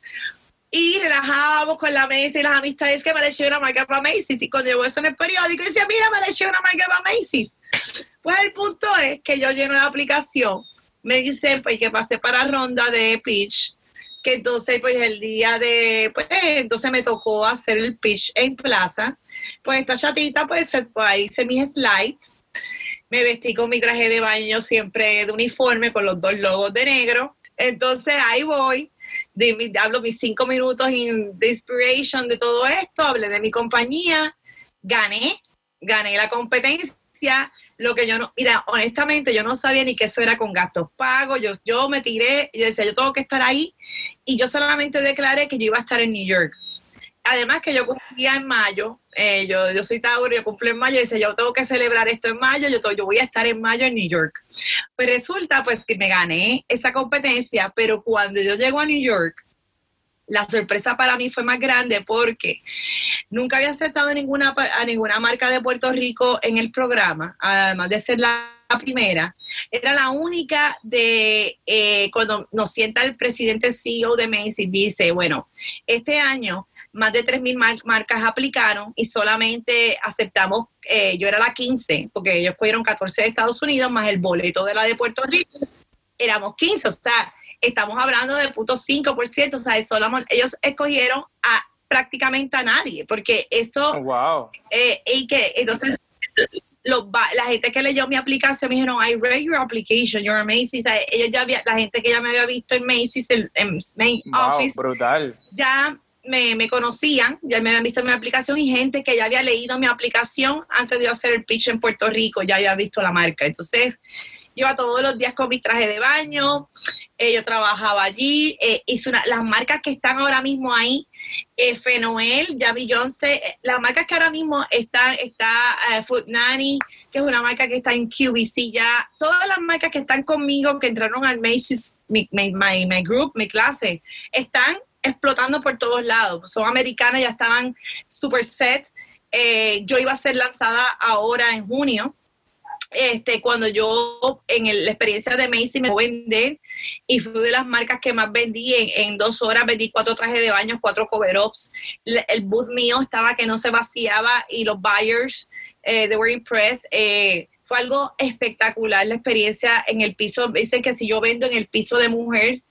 Y relajábamos con la mesa y las amistades que Marechía era una marca para Macy's. Y cuando yo eso en el periódico, decía, mira, Marechía era una marca para Macy's. Pues el punto es que yo lleno la aplicación, me dicen pues que pasé para ronda de pitch, que entonces pues el día de, pues entonces me tocó hacer el pitch en plaza, pues esta chatita pues, pues ahí hice mis slides, me vestí con mi traje de baño siempre de uniforme con los dos logos de negro, entonces ahí voy, de, hablo mis cinco minutos de inspiration de todo esto, hablé de mi compañía, gané, gané la competencia, lo que yo no, mira, honestamente yo no sabía ni que eso era con gastos pagos, yo, yo me tiré y decía, yo tengo que estar ahí y yo solamente declaré que yo iba a estar en New York. Además que yo cumplía en mayo, eh, yo, yo soy Tauro, yo cumplo en mayo, y dice, yo tengo que celebrar esto en mayo, yo, yo voy a estar en mayo en New York. Pues resulta pues que me gané esa competencia, pero cuando yo llego a New York, la sorpresa para mí fue más grande porque nunca había aceptado ninguna, a ninguna marca de Puerto Rico en el programa, además de ser la primera. Era la única de eh, cuando nos sienta el presidente CEO de Macy's, dice, bueno, este año más de 3.000 marcas aplicaron y solamente aceptamos, eh, yo era la 15, porque ellos cogieron 14 de Estados Unidos más el boleto de la de Puerto Rico, éramos 15, o sea, estamos hablando de punto 5%, o sea, ellos escogieron a prácticamente a nadie, porque esto, oh, wow. Eh, y que entonces la gente que leyó mi aplicación me dijeron, I read your application, you're amazing. O sea, ellos ya había, la gente que ya me había visto en Macy's, en, Main Office, brutal. ya me, me, conocían, ya me habían visto en mi aplicación y gente que ya había leído mi aplicación antes de hacer el pitch en Puerto Rico, ya había visto la marca. Entonces, iba todos los días con mi traje de baño, eh, yo trabajaba allí, eh, hice las marcas que están ahora mismo ahí, eh, Fenoel, Javi Johnson, eh, las marcas que ahora mismo están, está Food Nanny, que es una marca que está en QVC ya, todas las marcas que están conmigo, que entraron al Macy's, mi, my, my, group, mi clase, están explotando por todos lados, son americanas, ya estaban super set, yo iba a ser lanzada ahora en junio, este, cuando yo en la experiencia de Macy me vender y fui de las marcas que más vendí en, dos horas, vendí cuatro trajes de baño, cuatro cover-ups. El booth mío estaba que no se vaciaba y los buyers eh, de Wearing Press. Eh, fue algo espectacular la experiencia en el piso. Dicen que si yo vendo en el piso de mujer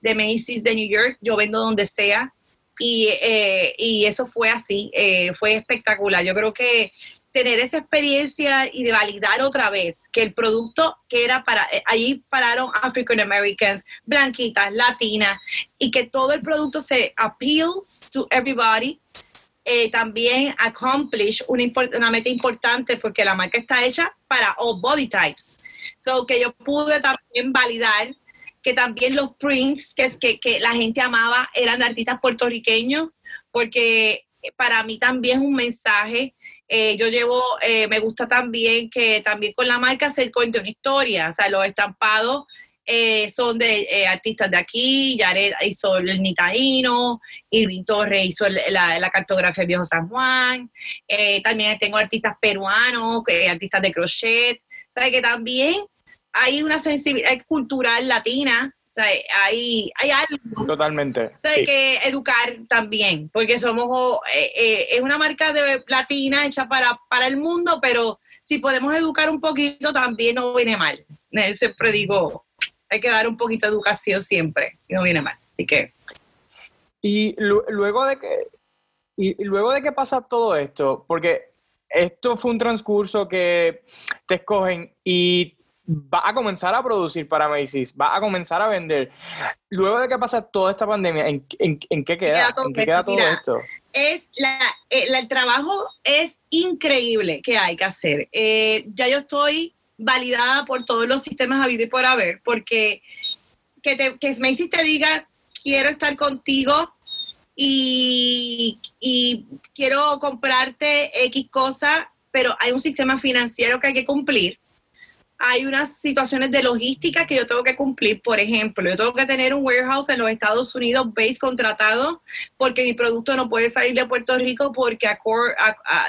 de Macy's de New York, yo vendo donde sea. Y, eh, y eso fue así, fue espectacular. Yo creo que tener esa experiencia y de validar otra vez que el producto que era para, eh, allí pararon African Americans, blanquitas, latinas, y que todo el producto se appeals to everybody. Eh, también accomplish una, meta importante porque la marca está hecha para all body types. So que yo pude también validar que también los prints que, que, que la gente amaba eran de artistas puertorriqueños, porque para mí también es un mensaje eh, yo llevo, eh, me gusta también que también con la marca se cuente una historia, o sea, los estampados eh, son de artistas de aquí, Yared hizo el Nitaíno, Irving Torres hizo la, cartografía de Viejo San Juan, también tengo artistas peruanos, artistas de crochet, o sea, que también hay una sensibilidad cultural latina hay, hay algo. Totalmente. hay que educar también, porque somos, eh, eh, es una marca de latina hecha para, para el mundo, pero si podemos educar un poquito también no viene mal. Siempre digo, hay que dar un poquito de educación siempre, y no viene mal. Así que. Y luego de que, y luego de que pasa todo esto, porque esto fue un transcurso que te escogen y va a comenzar a producir para Macy's, va a comenzar a vender. Luego de que pasa toda esta pandemia, ¿en, qué queda? ¿En qué queda todo esto? Es la, eh, el trabajo es increíble que hay que hacer. Eh, ya yo estoy validada por todos los sistemas habido y por haber, porque que, te, que Macy's te diga, quiero estar contigo y, y quiero comprarte X cosa, pero hay un sistema financiero que hay que cumplir hay unas situaciones de logística que yo tengo que cumplir. Por ejemplo, yo tengo que tener un warehouse en los Estados Unidos base contratado porque mi producto no puede salir de Puerto Rico porque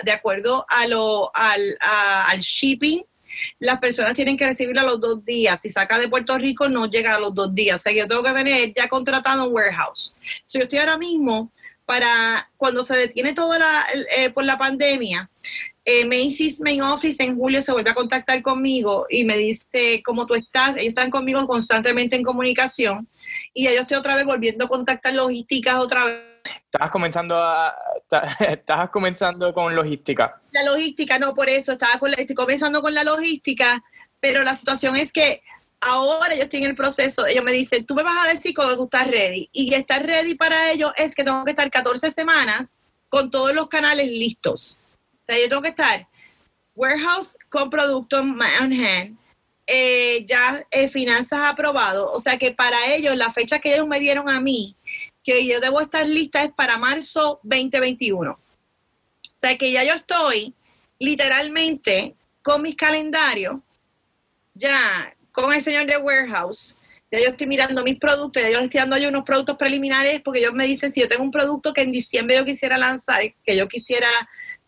de acuerdo a lo, al, al shipping, las personas tienen que recibirlo a los dos días. Si saca de Puerto Rico, no llega a los dos días. O sea, yo tengo que tener ya contratado un warehouse. Si yo estoy ahora mismo para cuando se detiene todo eh, por la pandemia, eh, Macy's Main Office en julio se vuelve a contactar conmigo y me dice cómo tú estás. Ellos están conmigo constantemente en comunicación y ellos estoy otra vez volviendo a contactar logísticas otra vez. Estabas comenzando a, estabas comenzando con logística. La logística, no, por eso estaba con estoy comenzando con la logística, pero la situación es que ahora yo estoy en el proceso, ellos me dicen, tú me vas a decir cuando tú estás ready. Y estar ready para ellos es que tengo que estar 14 semanas con todos los canales listos. O sea, yo tengo que estar warehouse con producto on hand, eh, ya eh, finanzas aprobado. O sea que para ellos, la fecha que ellos me dieron a mí, que yo debo estar lista es para marzo 2021. O sea que ya yo estoy literalmente con mis calendarios, ya con el señor de warehouse, ya yo estoy mirando mis productos, ya yo estoy dando yo unos productos preliminares porque ellos me dicen si yo tengo un producto que en diciembre yo quisiera lanzar, que yo quisiera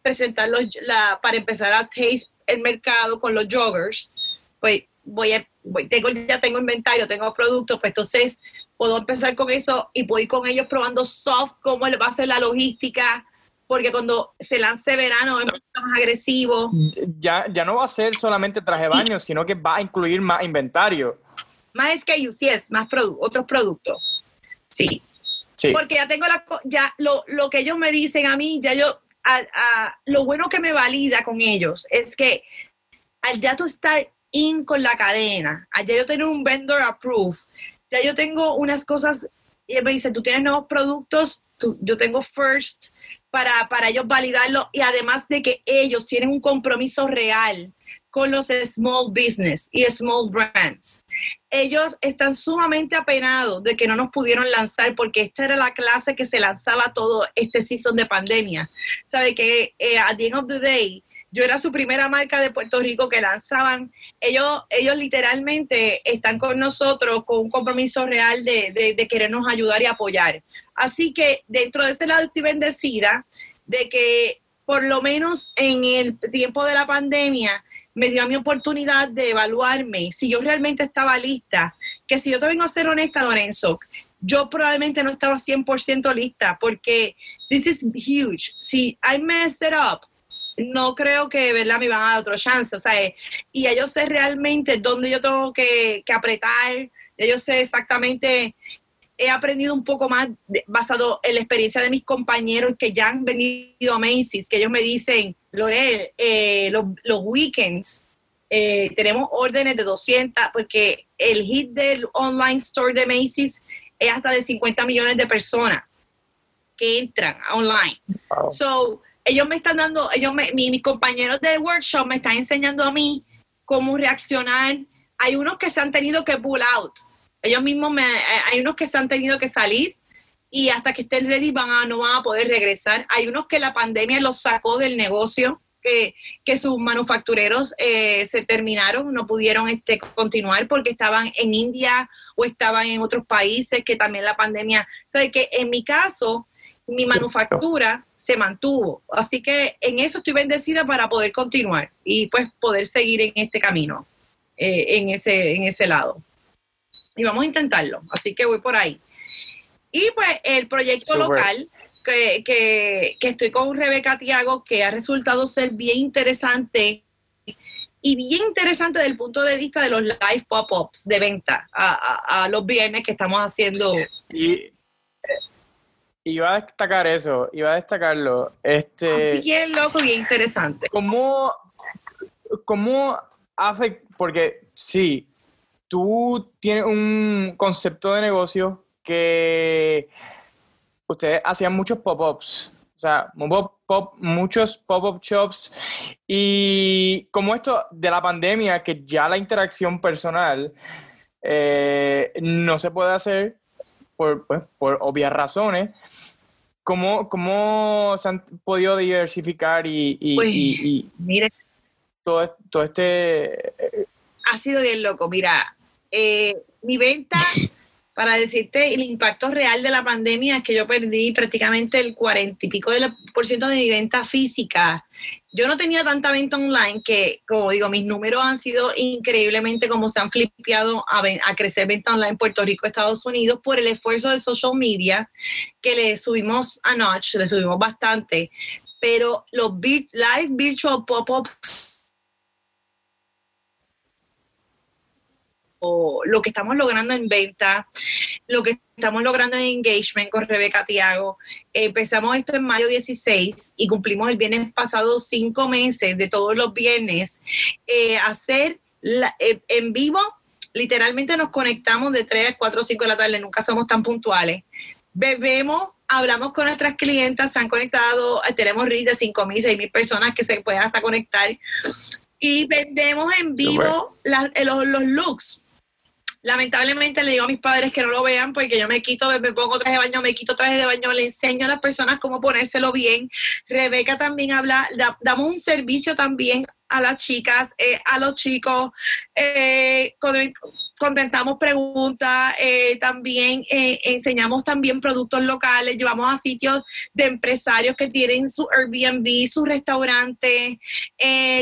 presentarlos la, para empezar a taste el mercado con los joggers, pues voy a, tengo, ya tengo inventario, tengo productos, pues entonces puedo empezar con eso y puedo ir con ellos probando soft, cómo va a ser la logística, porque cuando se lance verano es mucho más agresivo. Ya, ya no va a ser solamente traje de baño, sino que va a incluir más inventario. Más SKU, sí es, más otros productos. Sí. sí. Porque ya tengo la, ya lo, lo que ellos me dicen a mí, ya yo lo bueno que me valida con ellos es que al ya tú estar in con la cadena, al ya yo tener un vendor approved, ya yo tengo unas cosas, y me dicen, tú tienes nuevos productos, yo tengo first para, para ellos validarlo y además de que ellos tienen un compromiso real con los small business y small brands. Ellos están sumamente apenados de que no nos pudieron lanzar porque esta era la clase que se lanzaba todo este season de pandemia. Sabe que eh, at the end of the day, yo era su primera marca de Puerto Rico que lanzaban. Ellos, ellos literalmente están con nosotros con un compromiso real de, de querernos ayudar y apoyar. Así que dentro de ese lado estoy bendecida de que por lo menos en el tiempo de la pandemia me dio mi oportunidad de evaluarme si yo realmente estaba lista. Que si yo te vengo a ser honesta, Lorenzo, yo probablemente no estaba 100% lista porque this is huge. Si I messed it up, no creo que ¿verdad? me van a dar otra chance, ¿sabes? Y yo sé realmente dónde yo tengo que, que apretar, yo sé exactamente he aprendido un poco más basado en la experiencia de mis compañeros que ya han venido a Macy's, que ellos me dicen, Lorel, eh, los, weekends eh, tenemos órdenes de 200, porque el hit del online store de Macy's es hasta de 50 millones de personas que entran online. So, ellos me están dando, ellos mis compañeros del workshop me están enseñando a mí cómo reaccionar. Hay unos que se han tenido que pull out ellos mismos, me, eh, hay unos que se han tenido que salir y hasta que estén ready van a, no van a poder regresar. Hay unos que la pandemia los sacó del negocio, que, sus manufactureros eh, se terminaron, no pudieron este, continuar porque estaban en India o estaban en otros países que también la pandemia, o sea, que en mi caso, mi manufactura se mantuvo. Así que en eso estoy bendecida para poder continuar y pues poder seguir en este camino, eh, en, ese, en ese lado y vamos a intentarlo. Así que voy por ahí. Y pues el proyecto local que, que, estoy con Rebeca Tiago, que ha resultado ser bien interesante y bien interesante desde el punto de vista de los live pop-ups de venta a, los viernes que estamos haciendo. Y, iba a destacar eso, iba a destacarlo. Este, bien loco, bien interesante. ¿Cómo, cómo hace, porque sí, tú tienes un concepto de negocio que ustedes hacían muchos pop-ups, o sea, muchos pop-up shops. Y como esto de la pandemia, que ya la interacción personal eh, no se puede hacer por, pues, por obvias razones, ¿cómo, ¿cómo, se han podido diversificar y, y, mire, todo, todo este... Eh, ha sido bien loco, mira, eh, mi venta, para decirte el impacto real de la pandemia, es que yo perdí prácticamente el cuarenta y pico de por ciento de mi venta física. Yo no tenía tanta venta online que, como digo, mis números han sido increíblemente como se han flipeado a, a crecer venta online en Puerto Rico, Estados Unidos, por el esfuerzo de social media que le subimos a Notch, le subimos bastante. Pero los live virtual pop-ups lo que estamos logrando en venta, lo que estamos logrando en engagement con Rebeca Tiago. empezamos esto en mayo 16 y cumplimos el viernes pasado cinco meses de todos los viernes. Eh, hacer eh, en vivo, literalmente nos conectamos de 3, 4, 5 de la tarde, nunca somos tan puntuales. Bebemos hablamos con nuestras clientas, se han conectado, tenemos redes de 5 mil, 6 mil personas que se pueden hasta conectar y vendemos en vivo los, los, looks. Lamentablemente le digo a mis padres que no lo vean porque yo me quito, me pongo traje de baño, me quito traje de baño, le enseño a las personas cómo ponérselo bien. Rebeca también habla, damos un servicio también a las chicas, eh, a los chicos, eh, contentamos preguntas, eh, también enseñamos también productos locales, llevamos a sitios de empresarios que tienen su Airbnb, su restaurante,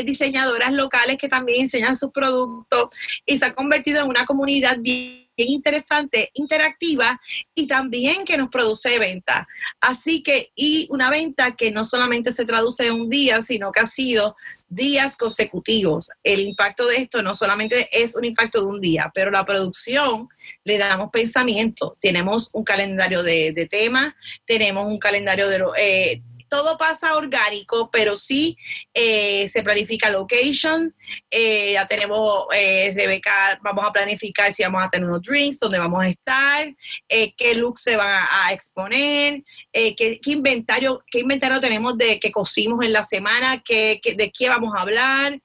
diseñadoras locales que también enseñan sus productos y se ha convertido en una comunidad bien interesante, interactiva y también que nos produce venta. Así que, y una venta que no solamente se traduce en un día, sino que ha sido días consecutivos. El impacto de esto no solamente es un impacto de un día, pero la producción le damos pensamiento. Tenemos un calendario de, temas, tenemos un calendario de... Eh, todo pasa orgánico, pero sí eh, se planifica location. Eh, ya tenemos, eh, Rebeca, vamos a planificar si vamos a tener unos drinks, dónde vamos a estar, qué look se van a, exponer, qué, inventario, qué inventario tenemos de que cosimos en la semana, qué, de qué vamos a hablar.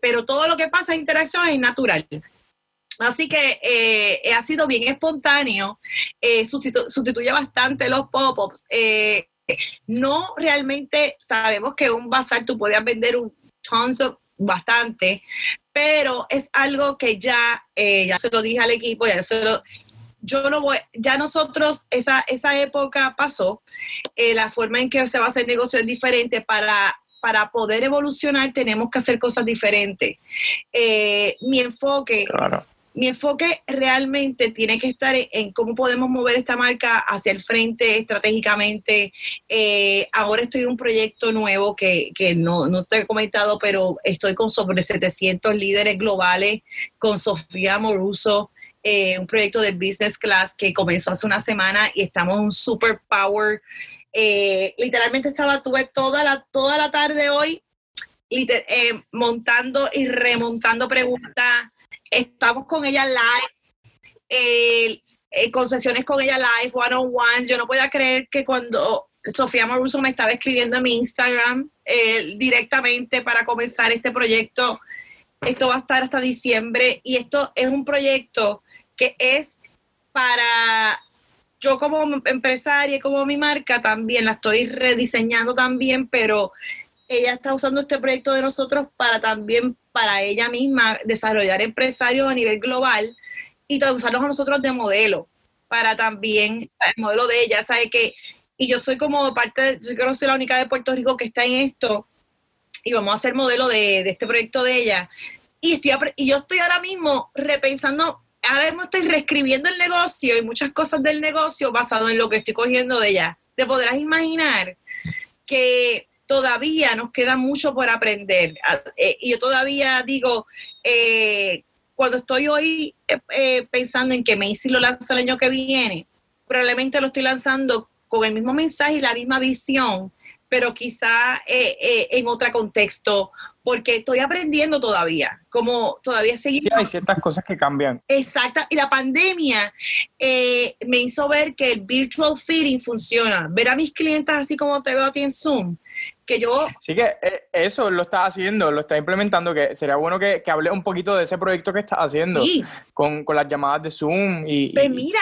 pero todo lo que pasa en interacción es natural. Así que ha sido bien espontáneo, sustituye bastante los pop-ups. No realmente sabemos que un bazar tú podías vender un tons bastante, pero es algo que ya, eh, ya se lo dije al equipo, ya se lo, yo no voy, ya nosotros, esa, esa época pasó, eh, la forma en que se va a hacer negocio es diferente para para poder evolucionar tenemos que hacer cosas diferentes. Eh, mi enfoque Claro. Mi enfoque realmente tiene que estar en, cómo podemos mover esta marca hacia el frente estratégicamente. Eh, ahora estoy en un proyecto nuevo que, que no, no te he comentado, pero estoy con sobre 700 líderes globales, con Sofía Moruso, eh, un proyecto de Business Class que comenzó hace una semana y estamos en un super power. Eh, literalmente estaba, tuve toda la, toda la tarde hoy montando y remontando preguntas estamos con ella live, eh, eh, con sesiones con ella live, one on one. Yo no podía creer que cuando Sofía Moruso me estaba escribiendo en mi Instagram eh, directamente para comenzar este proyecto, esto va a estar hasta diciembre y esto es un proyecto que es para yo como empresaria y como mi marca también la estoy rediseñando también, pero ella está usando este proyecto de nosotros para también para ella misma desarrollar empresarios a nivel global y usarlos a nosotros de modelo para también el modelo de ella, sabe que y yo soy como parte, yo creo que soy la única de Puerto Rico que está en esto y vamos a ser modelo de, de este proyecto de ella y estoy y yo estoy ahora mismo repensando ahora mismo estoy reescribiendo el negocio y muchas cosas del negocio basado en lo que estoy cogiendo de ella. Te podrás imaginar que todavía nos queda mucho por aprender. Ah, eh, y yo todavía digo, eh, cuando estoy hoy eh, eh, pensando en que Macy lo lanzo el año que viene, probablemente lo estoy lanzando con el mismo mensaje y la misma visión, pero quizá eh, eh, en otro contexto, porque estoy aprendiendo todavía, como todavía Sí, seguimos hay ciertas cosas que cambian. Exacta, y la pandemia eh, me hizo ver que el virtual feeding funciona. Ver a mis clientes así como te veo a ti en Zoom, que yo, Así que eh, eso lo estás haciendo, lo estás implementando, que sería bueno que, que hables un poquito de ese proyecto que estás haciendo sí, con, con las llamadas de Zoom y... pues mira,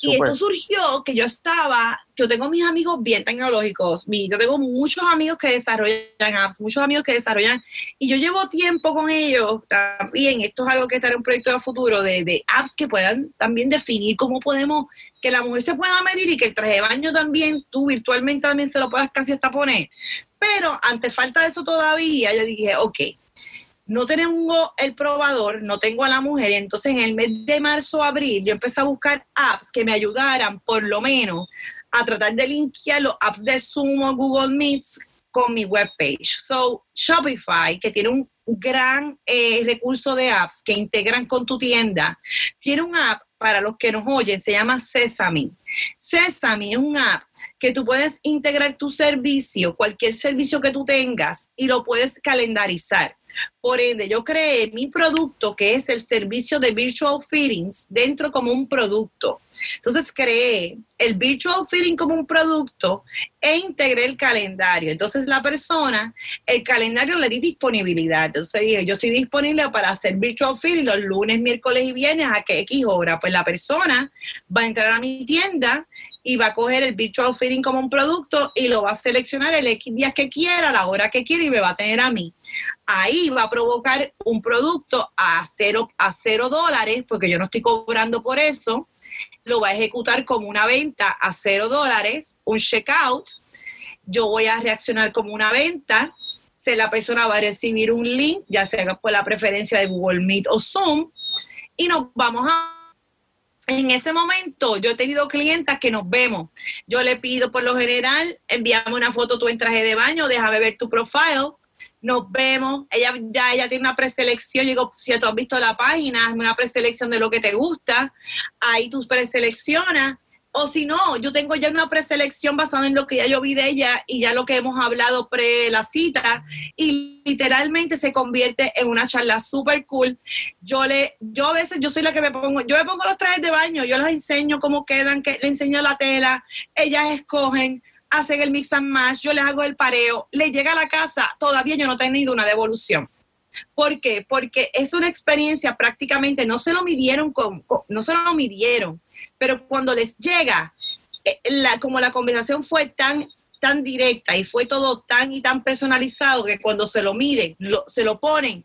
y esto surgió que yo estaba, yo tengo mis amigos bien tecnológicos, mi- yo tengo muchos amigos que desarrollan apps, muchos amigos que desarrollan, y yo llevo tiempo con ellos también, esto es algo que estará en un proyecto de futuro, de, de apps que puedan también definir cómo podemos, que la mujer se pueda medir y que el traje de baño también, tú virtualmente también se lo puedas casi hasta poner. Pero ante falta de eso todavía, yo dije, ok, no tengo el probador, no tengo a la mujer, entonces en el mes de marzo, abril, yo empecé a buscar apps que me ayudaran por lo menos a tratar de linkear los apps de Zoom o Google Meets con mi webpage. So, Shopify, que tiene un gran eh, recurso de apps que integran con tu tienda, tiene un app para los que nos oyen, se llama Sesame. Sesame es un app que tú puedes integrar tu servicio, cualquier servicio que tú tengas, y lo puedes calendarizar. Por ende, yo creé mi producto, que es el servicio de Virtual Fittings, dentro como un producto. Entonces creé el Virtual Fitting como un producto e integré el calendario. Entonces la persona, el calendario le di disponibilidad. Entonces dije, yo estoy disponible para hacer Virtual Fitting los lunes, miércoles y viernes a que X hora. Pues la persona va a entrar a mi tienda y va a coger el virtual fitting como un producto y lo va a seleccionar el X días que quiera, la hora que quiera y me va a tener a mí. Ahí va a provocar un producto a cero, a cero dólares, porque yo no estoy cobrando por eso. Lo va a ejecutar como una venta a cero dólares, un checkout. Yo voy a reaccionar como una venta. Se la persona va a recibir un link, ya sea por la preferencia de Google Meet o Zoom, y nos vamos a en ese momento yo he tenido clientas que nos vemos. Yo le pido por lo general, envíame una foto tú en traje de baño, déjame ver tu profile. Nos vemos, ella ya ella tiene una preselección, digo, si tú has visto la página, una preselección de lo que te gusta, ahí tú preseleccionas, o si no, yo tengo ya una preselección basada en lo que ya yo vi de ella y ya lo que hemos hablado pre la cita, y literalmente se convierte en una charla súper cool. Yo le, yo a veces, yo soy la que me pongo, yo me pongo los trajes de baño, yo les enseño cómo quedan, que, le enseño la tela, ellas escogen, hacen el mix and match, yo les hago el pareo, le llega a la casa, todavía yo no he tenido una devolución. ¿Por qué? Porque es una experiencia prácticamente, no se lo midieron, con, con- no se lo midieron, pero cuando les llega, eh, la, como la conversación fue tan tan directa y fue todo tan y tan personalizado que cuando se lo miden, lo- se lo ponen,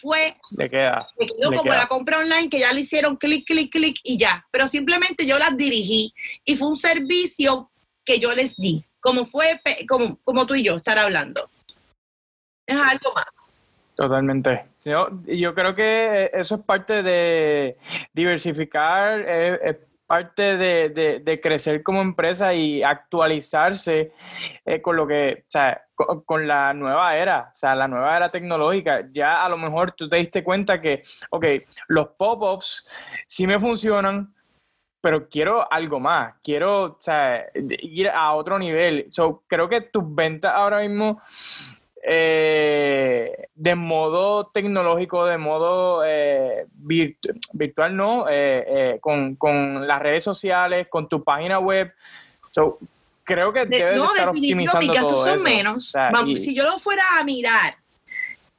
fue Le queda. me quedó Le como queda. la compra online que ya le hicieron clic, clic, clic y ya. Pero simplemente yo las dirigí y fue un servicio que yo les di, como fue como, como tú y yo estar hablando. Es algo más. Totalmente. Yo, yo creo que eso es parte de diversificar, es, parte de, de, crecer como empresa y actualizarse eh, con lo que, o sea, con, la nueva era, o sea, la nueva era tecnológica. Ya a lo mejor tú te diste cuenta que, ok, los pop-ups sí me funcionan, pero quiero algo más, quiero, o sea, ir a otro nivel. So, creo que tus ventas ahora mismo eh, de modo tecnológico, de modo eh, virtual, no, eh, con, las redes sociales, con tu página web. creo que debes estar optimizando mis gastos son menos. Si yo lo fuera a mirar,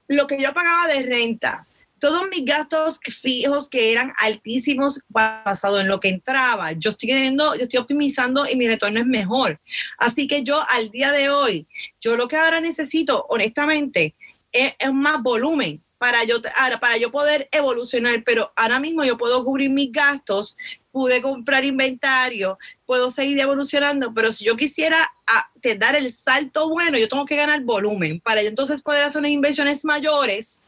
lo que yo pagaba de renta, todos mis gastos fijos que eran altísimos basado en lo que entraba, yo estoy teniendo, yo estoy optimizando y mi retorno es mejor. Así que yo al día de hoy, yo lo que ahora necesito, honestamente, es, más volumen para yo, para yo poder evolucionar, pero ahora mismo yo puedo cubrir mis gastos, pude comprar inventario, puedo seguir evolucionando, pero si yo quisiera dar el salto bueno, yo tengo que ganar volumen. Para yo entonces poder hacer unas inversiones mayores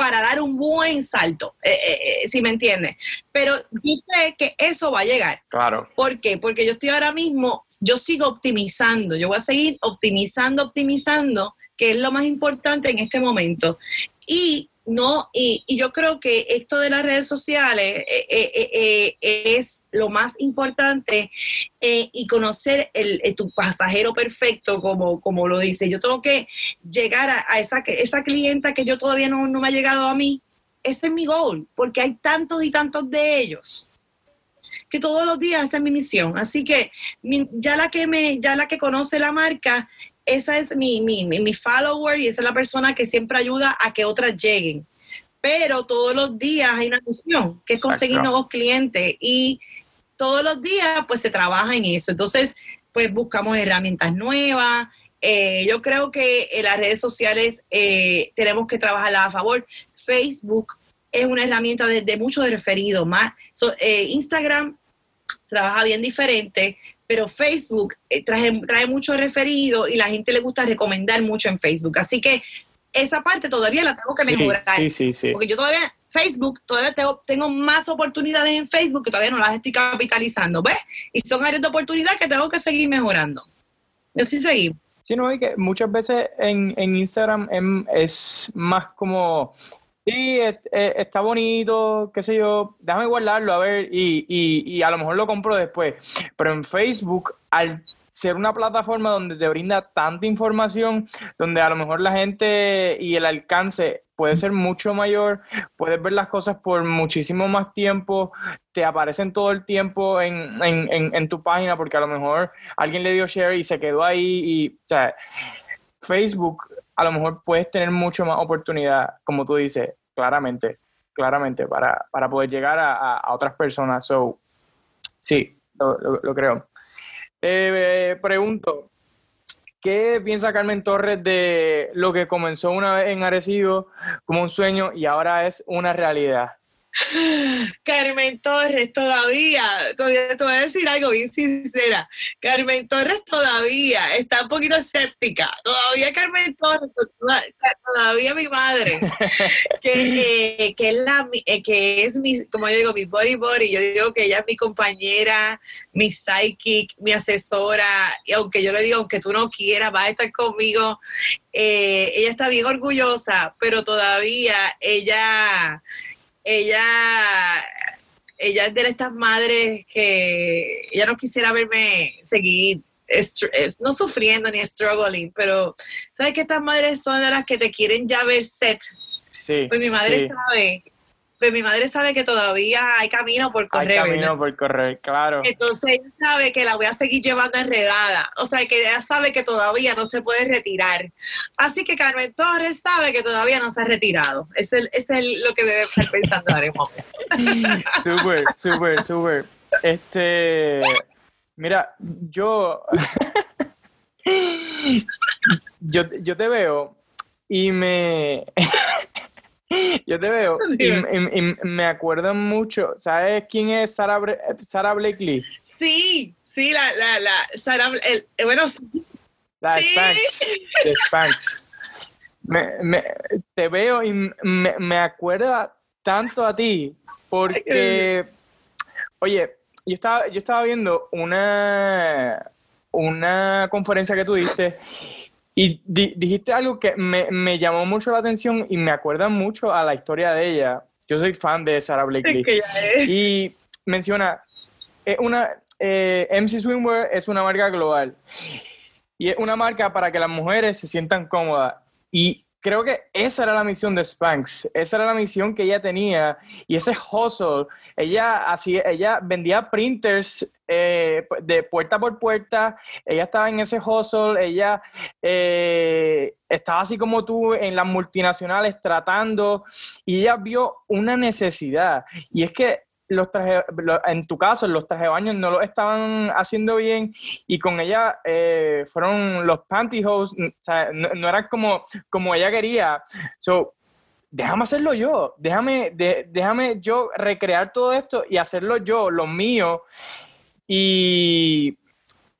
para dar un buen salto, eh, eh, eh, si me entiendes. Pero yo sé que eso va a llegar. Claro. ¿Por qué? Porque yo estoy ahora mismo, yo sigo optimizando, yo voy a seguir optimizando, optimizando, que es lo más importante en este momento. Y no, y, yo creo que esto de las redes sociales eh, eh, eh, es lo más importante y conocer el, tu pasajero perfecto, como, como lo dice. Yo tengo que llegar a, esa, esa clienta que yo todavía no, me ha llegado a mí. Ese es mi goal, porque hay tantos y tantos de ellos que todos los días esa es mi misión. Así que ya la que me, ya la que conoce la marca, esa es mi, mi, mi, follower y esa es la persona que siempre ayuda a que otras lleguen. Pero todos los días hay una misión, que es conseguir nuevos clientes y todos los días pues se trabaja en eso. Entonces, pues buscamos herramientas nuevas. Eh, yo creo que en las redes sociales eh, tenemos que trabajarlas a favor. Facebook es una herramienta de, de mucho de referido, más eh, Instagram trabaja bien diferente, pero Facebook eh, trae, trae mucho referido y la gente le gusta recomendar mucho en Facebook. Así que esa parte todavía la tengo que mejorar. Sí, sí, sí. Porque yo todavía, Facebook, todavía tengo, tengo, más oportunidades en Facebook que todavía no las estoy capitalizando, ¿ves? Y son áreas de oportunidad que tengo que seguir mejorando. Yo sí seguí. Sí, no, y que muchas veces en, en Instagram em, es más como sí, está bonito, qué sé yo, déjame guardarlo a ver y, y, a lo mejor lo compro después. Pero en Facebook, al ser una plataforma donde te brinda tanta información, donde a lo mejor la gente y el alcance puede ser mucho mayor, puedes ver las cosas por muchísimo más tiempo, te aparecen todo el tiempo en, en, en, tu página porque a lo mejor alguien le dio share y se quedó ahí y, o sea, Facebook a lo mejor puedes tener mucho más oportunidad, como tú dices, claramente, claramente, para, para poder llegar a, otras personas. So, sí, lo, creo. Eh, pregunto, ¿qué piensa Carmen Torres de lo que comenzó una vez en Arecibo como un sueño y ahora es una realidad? Carmen Torres todavía, todavía te voy a decir algo bien sincera. Carmen Torres todavía está un poquito escéptica. Todavía Carmen Torres, todavía mi madre, que, que, es la, eh, que es mi, como yo digo, mi body body. Yo digo que ella es mi compañera, mi psychic, mi asesora. Y aunque yo le digo, aunque tú no quieras, va a estar conmigo. Eh, ella está bien orgullosa, pero todavía ella ella, ella es de estas madres que ella no quisiera verme seguir no sufriendo ni struggling, pero sabes que estas madres son de las que te quieren ya ver set. Sí. Pues mi madre sabe pues mi madre sabe que todavía hay camino por correr. Hay camino por correr, claro. Entonces ella sabe que la voy a seguir llevando enredada. O sea, que ella sabe que todavía no se puede retirar. Así que Carmen Torres sabe que todavía no se ha retirado. Es, el, es el, lo que debe estar pensando ahora Súper, súper, súper. Este, mira, yo, yo, yo te veo y me... Yo te veo y, me acuerdo mucho. ¿Sabes quién es Sarah, Sarah Blakely? Sí, sí, la, la, la, Sarah, el, eh, bueno, la Spanx, de Spanx. te veo y me, me acuerda tanto a ti porque, oye, yo estaba, yo estaba viendo una, una conferencia que tú diste y dijiste algo que me, llamó mucho la atención y me acuerda mucho a la historia de ella. Yo soy fan de Sarah Blakely. Y menciona, es una, eh, MC Swimwear es una marca global. Y es una marca para que las mujeres se sientan cómodas. Y creo que esa era la misión de Spanx, esa era la misión que ella tenía. Y ese hustle, ella hacía, ella vendía printers eh, de puerta por puerta, ella estaba en ese hustle, ella eh, estaba así como tú en las multinacionales tratando. Y ella vio una necesidad. Y es que los trajes, en tu caso, los trajes de baño no lo estaban haciendo bien y con ella eh, fueron los pantyhose, o sea, no, no eran como, como ella quería. So, déjame hacerlo yo, déjame, déjame yo recrear todo esto y hacerlo yo, lo mío. Y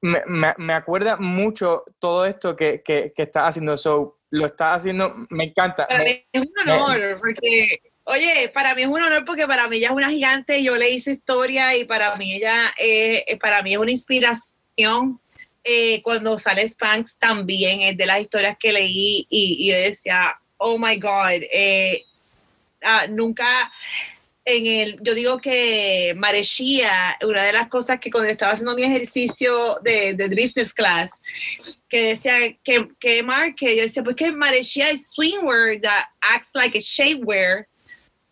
me, me, acuerda mucho todo esto que, que, que estás haciendo. So, lo estás haciendo, me encanta. es un honor, porque Oye, para mí es un honor porque para mí ella es una gigante, yo le hice historia y para mí ella eh, para mí es una inspiración. Eh, cuando sale Spanx también es de las historias que leí y, yo decía, oh my God, eh, ah, nunca en el, yo digo que Marechía, una de las cosas que cuando estaba haciendo mi ejercicio de, de business class, que decía que, que marque, yo decía, pues que Marechía es swimwear that acts like a shapewear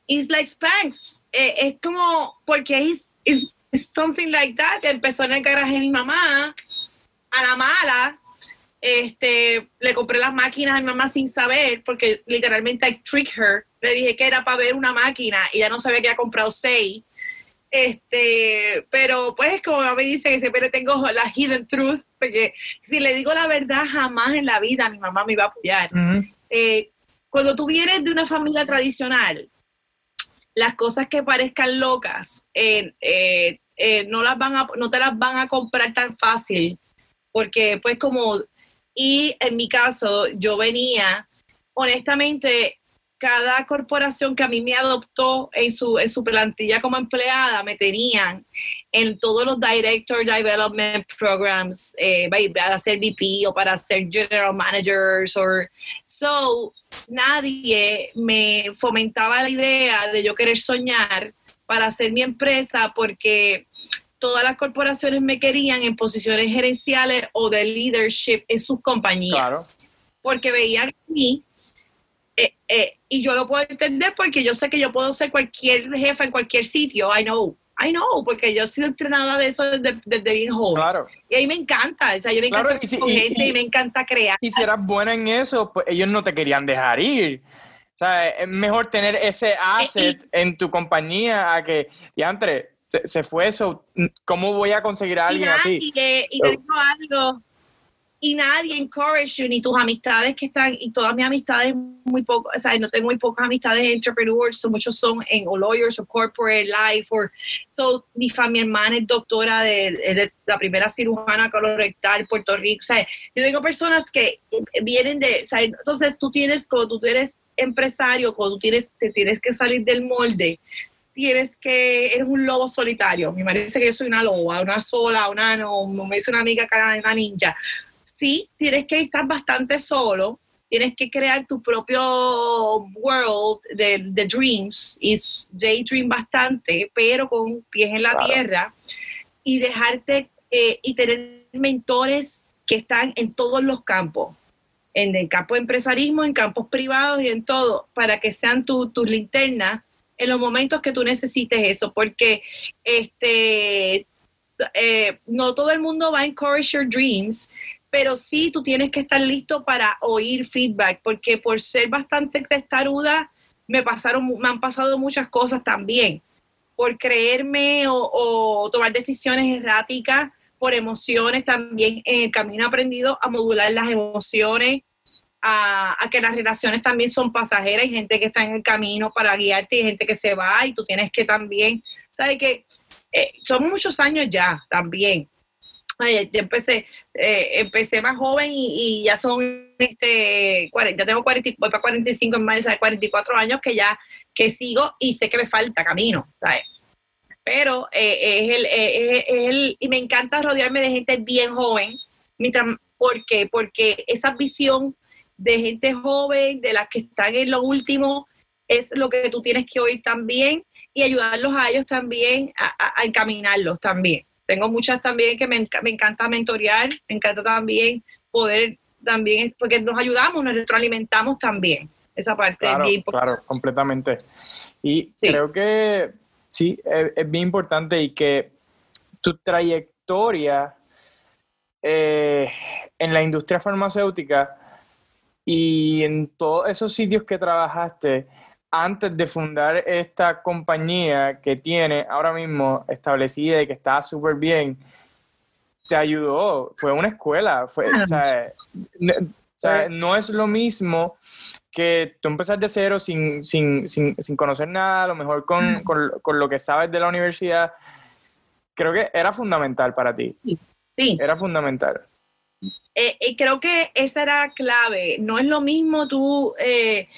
it's like Spanx. Eh, es como, porque es something like that. Empezó en el garaje de mi mamá, a la mala. Este, le compré las máquinas a mi mamá sin saber, porque literalmente I trick her. Le dije que era para ver una máquina y ya no sabía que había comprado seis. Este, pero pues como me dice que siempre tengo la hidden truth, porque si le digo la verdad, jamás en la vida mi mamá me iba a apoyar. Eh, cuando tú vienes de una familia tradicional, las cosas que parezcan locas eh, eh, eh, no las van a, no te las van a comprar tan fácil porque pues como y en mi caso yo venía honestamente cada corporación que a mí me adoptó en su, en su plantilla como empleada me tenían en todos los Director Development Programs eh, para hacer VP o para ser General Managers. Or, so, nadie me fomentaba la idea de yo querer soñar para hacer mi empresa porque todas las corporaciones me querían en posiciones gerenciales o de leadership en sus compañías. Porque veían a mí eh, eh, y yo lo puedo entender porque yo sé que yo puedo ser cualquier jefa en cualquier sitio, I know. I know, porque yo he sido entrenada de eso desde, bien joven. Claro. Y ahí me encanta, o sea, yo me encanta y, gente y, me encanta crear. Y si eras buena en eso, pues ellos no te querían dejar ir. O sea, es mejor tener ese asset en tu compañía a que, diantre, se, se fue eso, ¿cómo voy a conseguir a alguien así? Y, y te digo algo, y nadie encourage you, ni tus amistades que están, y todas mis amistades, muy poco, o sea, no tengo muy pocas amistades entrepreneurs, so muchos son en o lawyers o corporate life, or, so mi familia, hermana es doctora de, la primera cirujana colorectal Puerto Rico, o sea, yo tengo personas que vienen de, o sea, entonces tú tienes, cuando tú eres empresario, cuando tú tienes, te tienes que salir del molde, tienes que, eres un lobo solitario. Me parece que yo soy una loba, una sola, una, no, me dice una amiga que una ninja sí tienes que estar bastante solo, tienes que crear tu propio world de, dreams y daydream bastante, pero con pies en la tierra y dejarte eh, y tener mentores que están en todos los campos, en el campo de empresarismo, en campos privados y en todo, para que sean tus linternas en los momentos que tú necesites eso, porque este, eh, no todo el mundo va a encourage your dreams, pero sí tú tienes que estar listo para oír feedback, porque por ser bastante testaruda, me, pasaron, me han pasado muchas cosas también, por creerme o, tomar decisiones erráticas, por emociones también en el camino he aprendido a modular las emociones, a, que las relaciones también son pasajeras, hay gente que está en el camino para guiarte y gente que se va y tú tienes que también, ¿sabes que eh, son muchos años ya también Yo empecé, eh, empecé más joven y, ya son, este, ya tengo 40, voy para 45 en mayo, 44 años que ya, que sigo y sé que me falta camino, ¿sabes? Pero eh, es, el, eh, es, el, y me encanta rodearme de gente bien joven, ¿por qué? Porque esa visión de gente joven, de las que están en lo último, es lo que tú tienes que oír también y ayudarlos a ellos también a, encaminarlos también. Tengo muchas también que me, encanta mentorear, me encanta también poder también, porque nos ayudamos, nos retroalimentamos también. Esa parte claro, bien Claro, completamente. Y creo que sí, es, bien importante y que tu trayectoria eh, en la industria farmacéutica y en todos esos sitios que trabajaste, antes de fundar esta compañía que tiene ahora mismo establecida y que está súper bien, te ayudó, fue una escuela, fue, o sea, no, es lo mismo que tú empezar de cero sin, sin, sin, sin conocer nada, a lo mejor con, con, lo que sabes de la universidad, creo que era fundamental para ti. Sí. Era fundamental. Eh, y creo que esa era clave. No es lo mismo tú... Eh,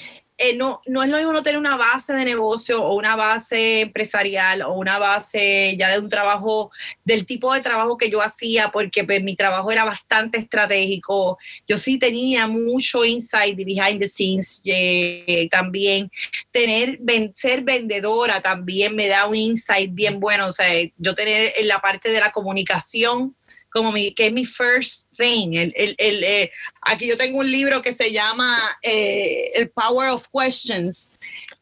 eh, no, no es lo mismo no tener una base de negocio o una base empresarial o una base ya de un trabajo, del tipo de trabajo que yo hacía, porque pues, mi trabajo era bastante estratégico. Yo sí tenía mucho insight behind the scenes eh, también. Tener, ser vendedora también me da un insight bien bueno. O sea, yo tener en la parte de la comunicación como mi, que es mi first thing. El, el, el, eh, aquí yo tengo un libro que se llama eh, El Power of Questions,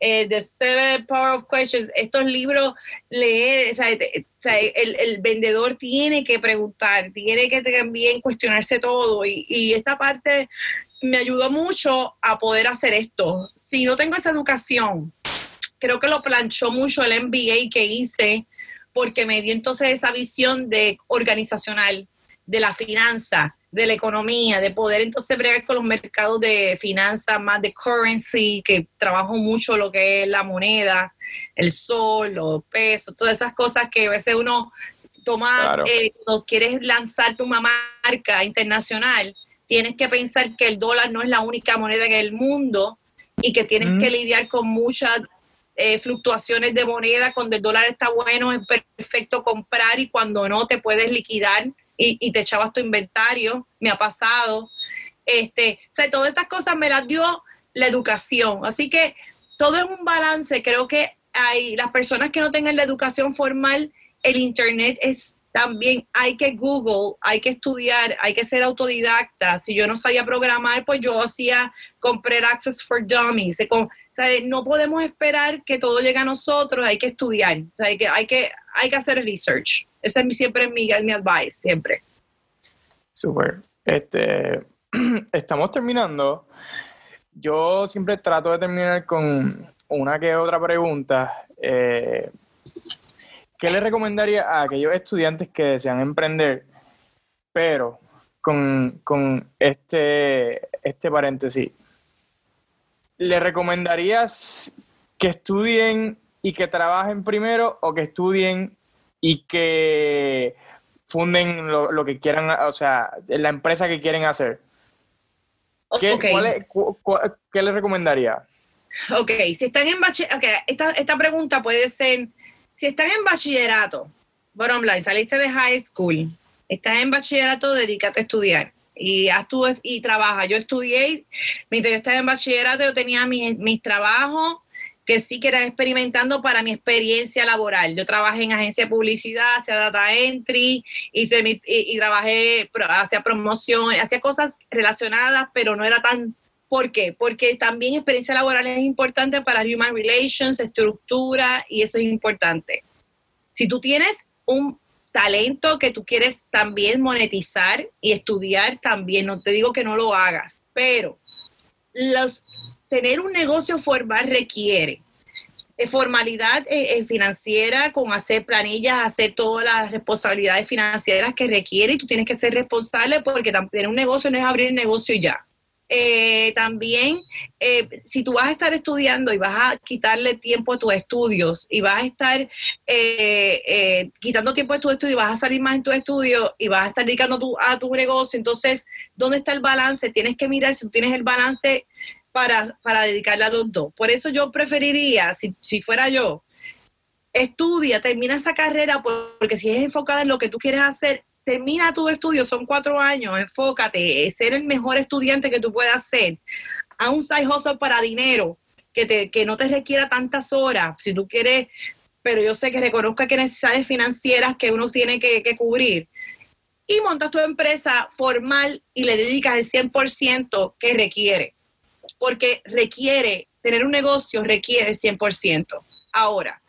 eh, The Seven Power of Questions. Estos libros, leer, o sea, el, el, vendedor tiene que preguntar, tiene que también cuestionarse todo y, y esta parte me ayudó mucho a poder hacer esto. Si no tengo esa educación, creo que lo planchó mucho el MBA que hice porque me dio entonces esa visión de organizacional, de la finanza, de la economía, de poder entonces bregar con los mercados de finanzas, más de currency, que trabajo mucho lo que es la moneda, el sol, los pesos, todas esas cosas que a veces uno toma, eh, cuando quieres lanzarte una marca internacional, tienes que pensar que el dólar no es la única moneda en el mundo y que tienes que lidiar con muchas eh, fluctuaciones de moneda, cuando el dólar está bueno es perfecto comprar y cuando no te puedes liquidar y, te echabas tu inventario, me ha pasado. Este, o sea, todas estas cosas me las dio la educación. Así que todo es un balance. Creo que hay las personas que no tengan la educación formal, el Internet es también hay que Google, hay que estudiar, hay que ser autodidacta. Si yo no sabía programar, pues yo hacía comprar Access for Dummies. No podemos esperar que todo llegue a nosotros, hay que estudiar, hay que, hay que, hay que hacer research. Ese es mi, siempre mi, mi advice, siempre. Super. Este, estamos terminando. Yo siempre trato de terminar con una que otra pregunta. Eh, ¿Qué le recomendaría a aquellos estudiantes que desean emprender, pero con, este, este paréntesis? ¿Le recomendarías que estudien y que trabajen primero o que estudien y que funden lo, que quieran, o sea, la empresa que quieren hacer? ¿Qué, ¿qué le recomendaría? Ok, si están en bachillerato, okay, esta, esta pregunta puede ser si están en bachillerato, bottom line, saliste de high school, estás en bachillerato, dedícate a estudiar. Y, y trabaja. Yo estudié, mientras yo estaba en bachillerato, yo tenía mis, trabajos que sí que era experimentando para mi experiencia laboral. Yo trabajé en agencia de publicidad, hacía data entry, hice y, y, trabajé, hacía promoción, hacía cosas relacionadas, pero no era tan ¿Por qué? Porque también experiencia laboral es importante para Human Relations, estructura, y eso es importante. Si tú tienes un talento que tú quieres también monetizar y estudiar también, no te digo que no lo hagas, pero los, tener un negocio formal requiere formalidad eh, eh, financiera con hacer planillas, hacer todas las responsabilidades financieras que requiere y tú tienes que ser responsable porque tener un negocio no es abrir el negocio y ya Eh, también, eh, si tú vas a estar estudiando y vas a quitarle tiempo a tus estudios y vas a estar eh, quitando tiempo a tu estudio y vas a salir más en tu estudio y vas a estar dedicando a tu negocio, entonces, ¿dónde está el balance? Tienes que mirar si tú tienes el balance para, para dedicarle a los dos. Por eso yo preferiría, si, si fuera yo, estudia, termina esa carrera, porque si es enfocada en lo que tú quieres hacer, termina tu estudio, son cuatro años, enfócate, ser el mejor estudiante que tú puedas ser. A un side hustle para dinero, que, te, que no te requiera tantas horas, si tú quieres, pero yo sé que reconozca que necesidades financieras que uno tiene que, que cubrir. Y montas tu empresa formal y le dedicas el 100% que requiere. Porque requiere, tener un negocio requiere el 100%. Ahora,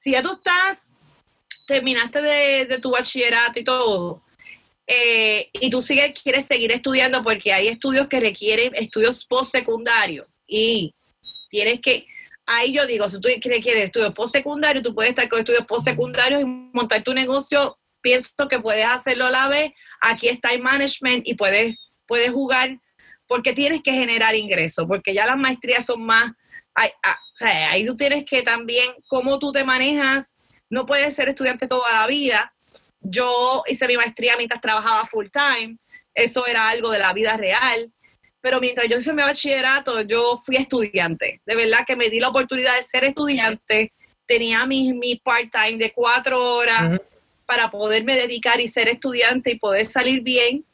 si ya tú estás terminaste de, tu bachillerato y todo, eh, y tú sigues, quieres seguir estudiando porque hay estudios que requieren estudios postsecundarios. Y tienes que, ahí yo digo, si tú quieres estudios postsecundarios, tú puedes estar con estudios postsecundarios y montar tu negocio, pienso que puedes hacerlo a la vez, aquí está el management y puedes, puedes jugar porque tienes que generar ingresos, porque ya las maestrías son más, ah, o sea, ahí tú tienes que también, cómo tú te manejas no puedes ser estudiante toda la vida. Yo hice mi maestría mientras trabajaba full time, eso era algo de la vida real, pero mientras yo hice mi bachillerato, yo fui estudiante. De verdad que me di la oportunidad de ser estudiante, tenía mi, mi part-time de cuatro horas para poderme dedicar y ser estudiante y poder salir bien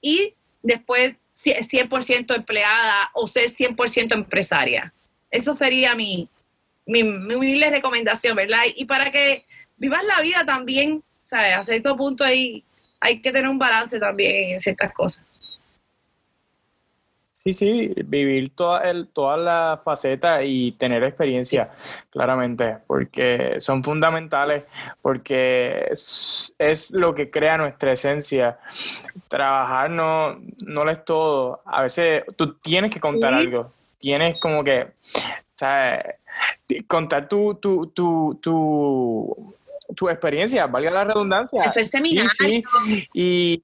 y después 100% empleada o ser 100% empresaria. Eso sería mi, mi, humilde recomendación, ¿verdad? Y para que vivas la vida también, ¿sabes? A cierto punto ahí hay que tener un balance también en ciertas cosas. Sí, sí, vivir toda el, todas las facetas y tener experiencia, claramente, porque son fundamentales, porque es, lo que crea nuestra esencia. Trabajar no, no lo es todo. A veces tú tienes que contar algo, tienes como que, sea, contar tu, tu, tu, tu, tu experiencia, valga la redundancia. Hacer seminarios. Y,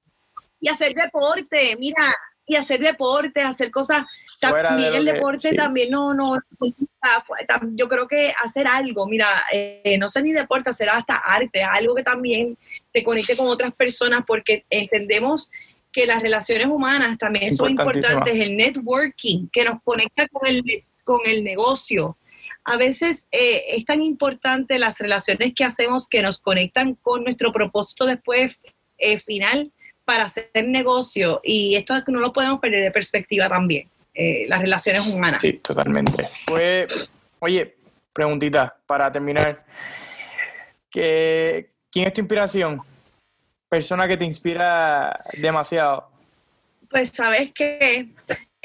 y hacer deporte, mira, y hacer deporte, hacer cosas. También el deporte también no, no, yo creo que hacer algo, mira, eh, no sé ni deporte, hacer hasta arte, algo que también te conecte con otras personas porque entendemos que las relaciones humanas también son importantes, el networking, que nos conecta con el con el negocio. A veces eh, es tan importante las relaciones que hacemos que nos conectan con nuestro propósito después eh, final para hacer negocio y esto no lo podemos perder de perspectiva también, eh, las relaciones humanas. Sí, totalmente. Pues, oye, preguntita para terminar. ¿Quién es tu inspiración? Persona que te inspira demasiado. Pues sabes que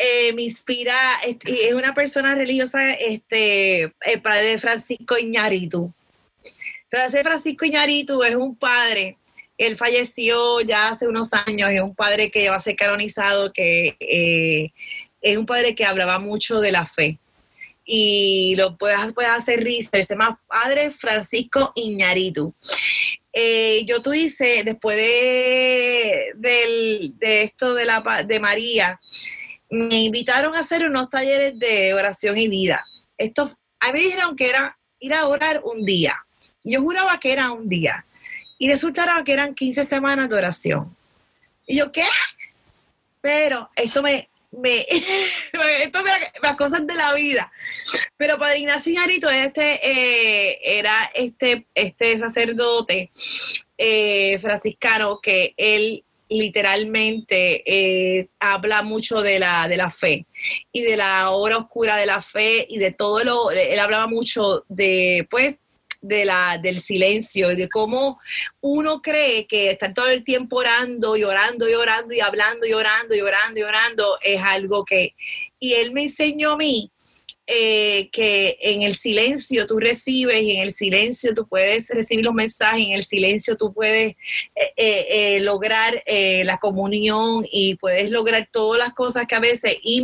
eh, me inspira, es una persona religiosa, este, el padre de Francisco Iñárritu. Padre Francisco Iñárritu es un padre, él falleció ya hace unos años, es un padre que va a ser canonizado, que eh, es un padre que hablaba mucho de la fe. Y lo puedes, puedes hacer research, se llama Padre Francisco Iñárritu. Eh, yo tú hice, después de, de esto de, la, de María, me invitaron a hacer unos talleres de oración y vida. Esto, a mí me dijeron que era ir a orar un día. Yo juraba que era un día. Y resultaba que eran 15 semanas de oración. Y yo, ¿qué? Pero esto me, me, esto me, las cosas de la vida. Pero Padre Ignacio Iñárritu este, eh, era este, este sacerdote eh, franciscano que él literalmente eh, habla mucho de la, de la fe y de la hora oscura de la fe y de todo lo, él hablaba mucho de, pues, de la, del silencio y de cómo uno cree que estar todo el tiempo orando y orando y orando y hablando y orando y orando y orando es algo que, y él me enseñó a mí eh, que en el silencio tú recibes y en el silencio tú puedes recibir los mensajes, en el silencio tú puedes eh, eh, lograr la comunión y puedes lograr todas las cosas que a veces, y,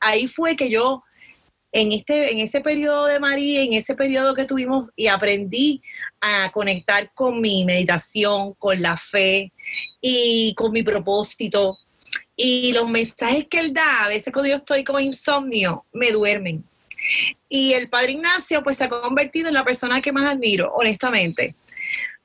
ahí fue que yo en este en ese periodo de María, en ese periodo que tuvimos y aprendí a conectar con mi meditación, con la fe y con mi propósito y los mensajes que él da, a veces cuando yo estoy como insomnio, me duermen. Y el padre Ignacio pues se ha convertido en la persona que más admiro, honestamente.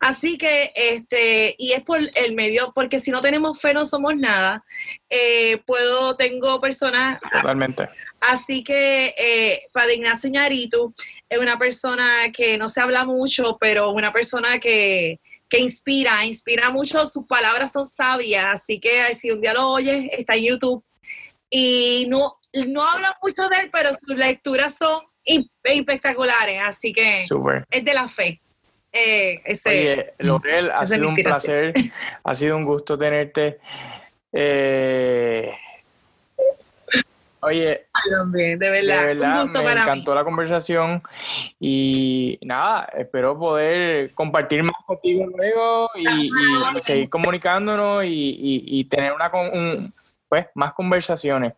Así que, este, y es por el medio, porque si no tenemos fe no somos nada. Eh, puedo, tengo personas. Totalmente. Así que, eh, Padre Ignacio Ñaritu es una persona que no se habla mucho, pero una persona que, que inspira, inspira mucho, sus palabras son sabias, así que si un día lo oyes, está en YouTube. Y no, no habla mucho de él, pero sus lecturas son espectaculares, así que es de la fe. Eh, ese, Oye, Lorel, ha sido un placer, ha sido un gusto tenerte. Eh, oye, de verdad, me encantó la conversación y nada, espero poder compartir más contigo luego y, seguir comunicándonos y, tener una pues más conversaciones.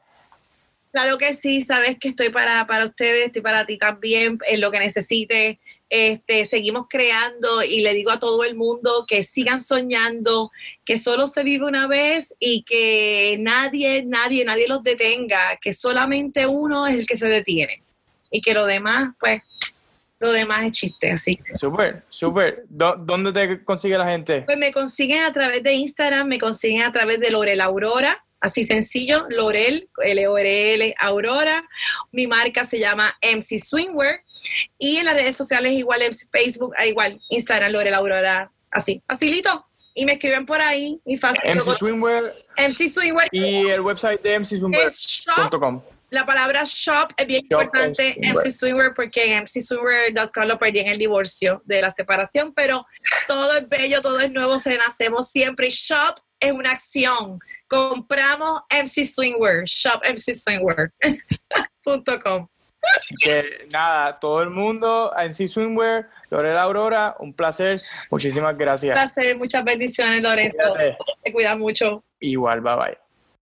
Claro que sí, sabes que estoy para, para ustedes, estoy para ti también, en lo que necesites. Este, seguimos creando y le digo a todo el mundo que sigan soñando, que solo se vive una vez y que nadie, nadie, nadie los detenga, que solamente uno es el que se detiene y que lo demás, pues, lo demás es chiste, así. Súper, súper. ¿Dónde te consigue la gente? Pues me consiguen a través de Instagram, me consiguen a través de Lorel Aurora, así sencillo, Lorel, L-O-R-L, Aurora. Mi marca se llama MC Swingwear y en las redes sociales igual en Facebook, ah, igual Instagram, Lorela Aurora, así, facilito. Y me escriben por ahí y fácil. MC Swimwear. MC Swimwear. Y el website de mcswimwear.com. La palabra shop es bien importante en MC Swimwear porque en mcswimwear.com lo perdí en el divorcio de la separación, pero todo es bello, todo es nuevo, se renacemos siempre. Y shop es una acción. Compramos MC Swimwear, shop mcswimwear.com. Así que nada, todo el mundo en sí Swimwear, Lorela Aurora, un placer. Muchísimas gracias. Un placer, muchas bendiciones, Lorenzo. Te cuida mucho. Igual, bye bye.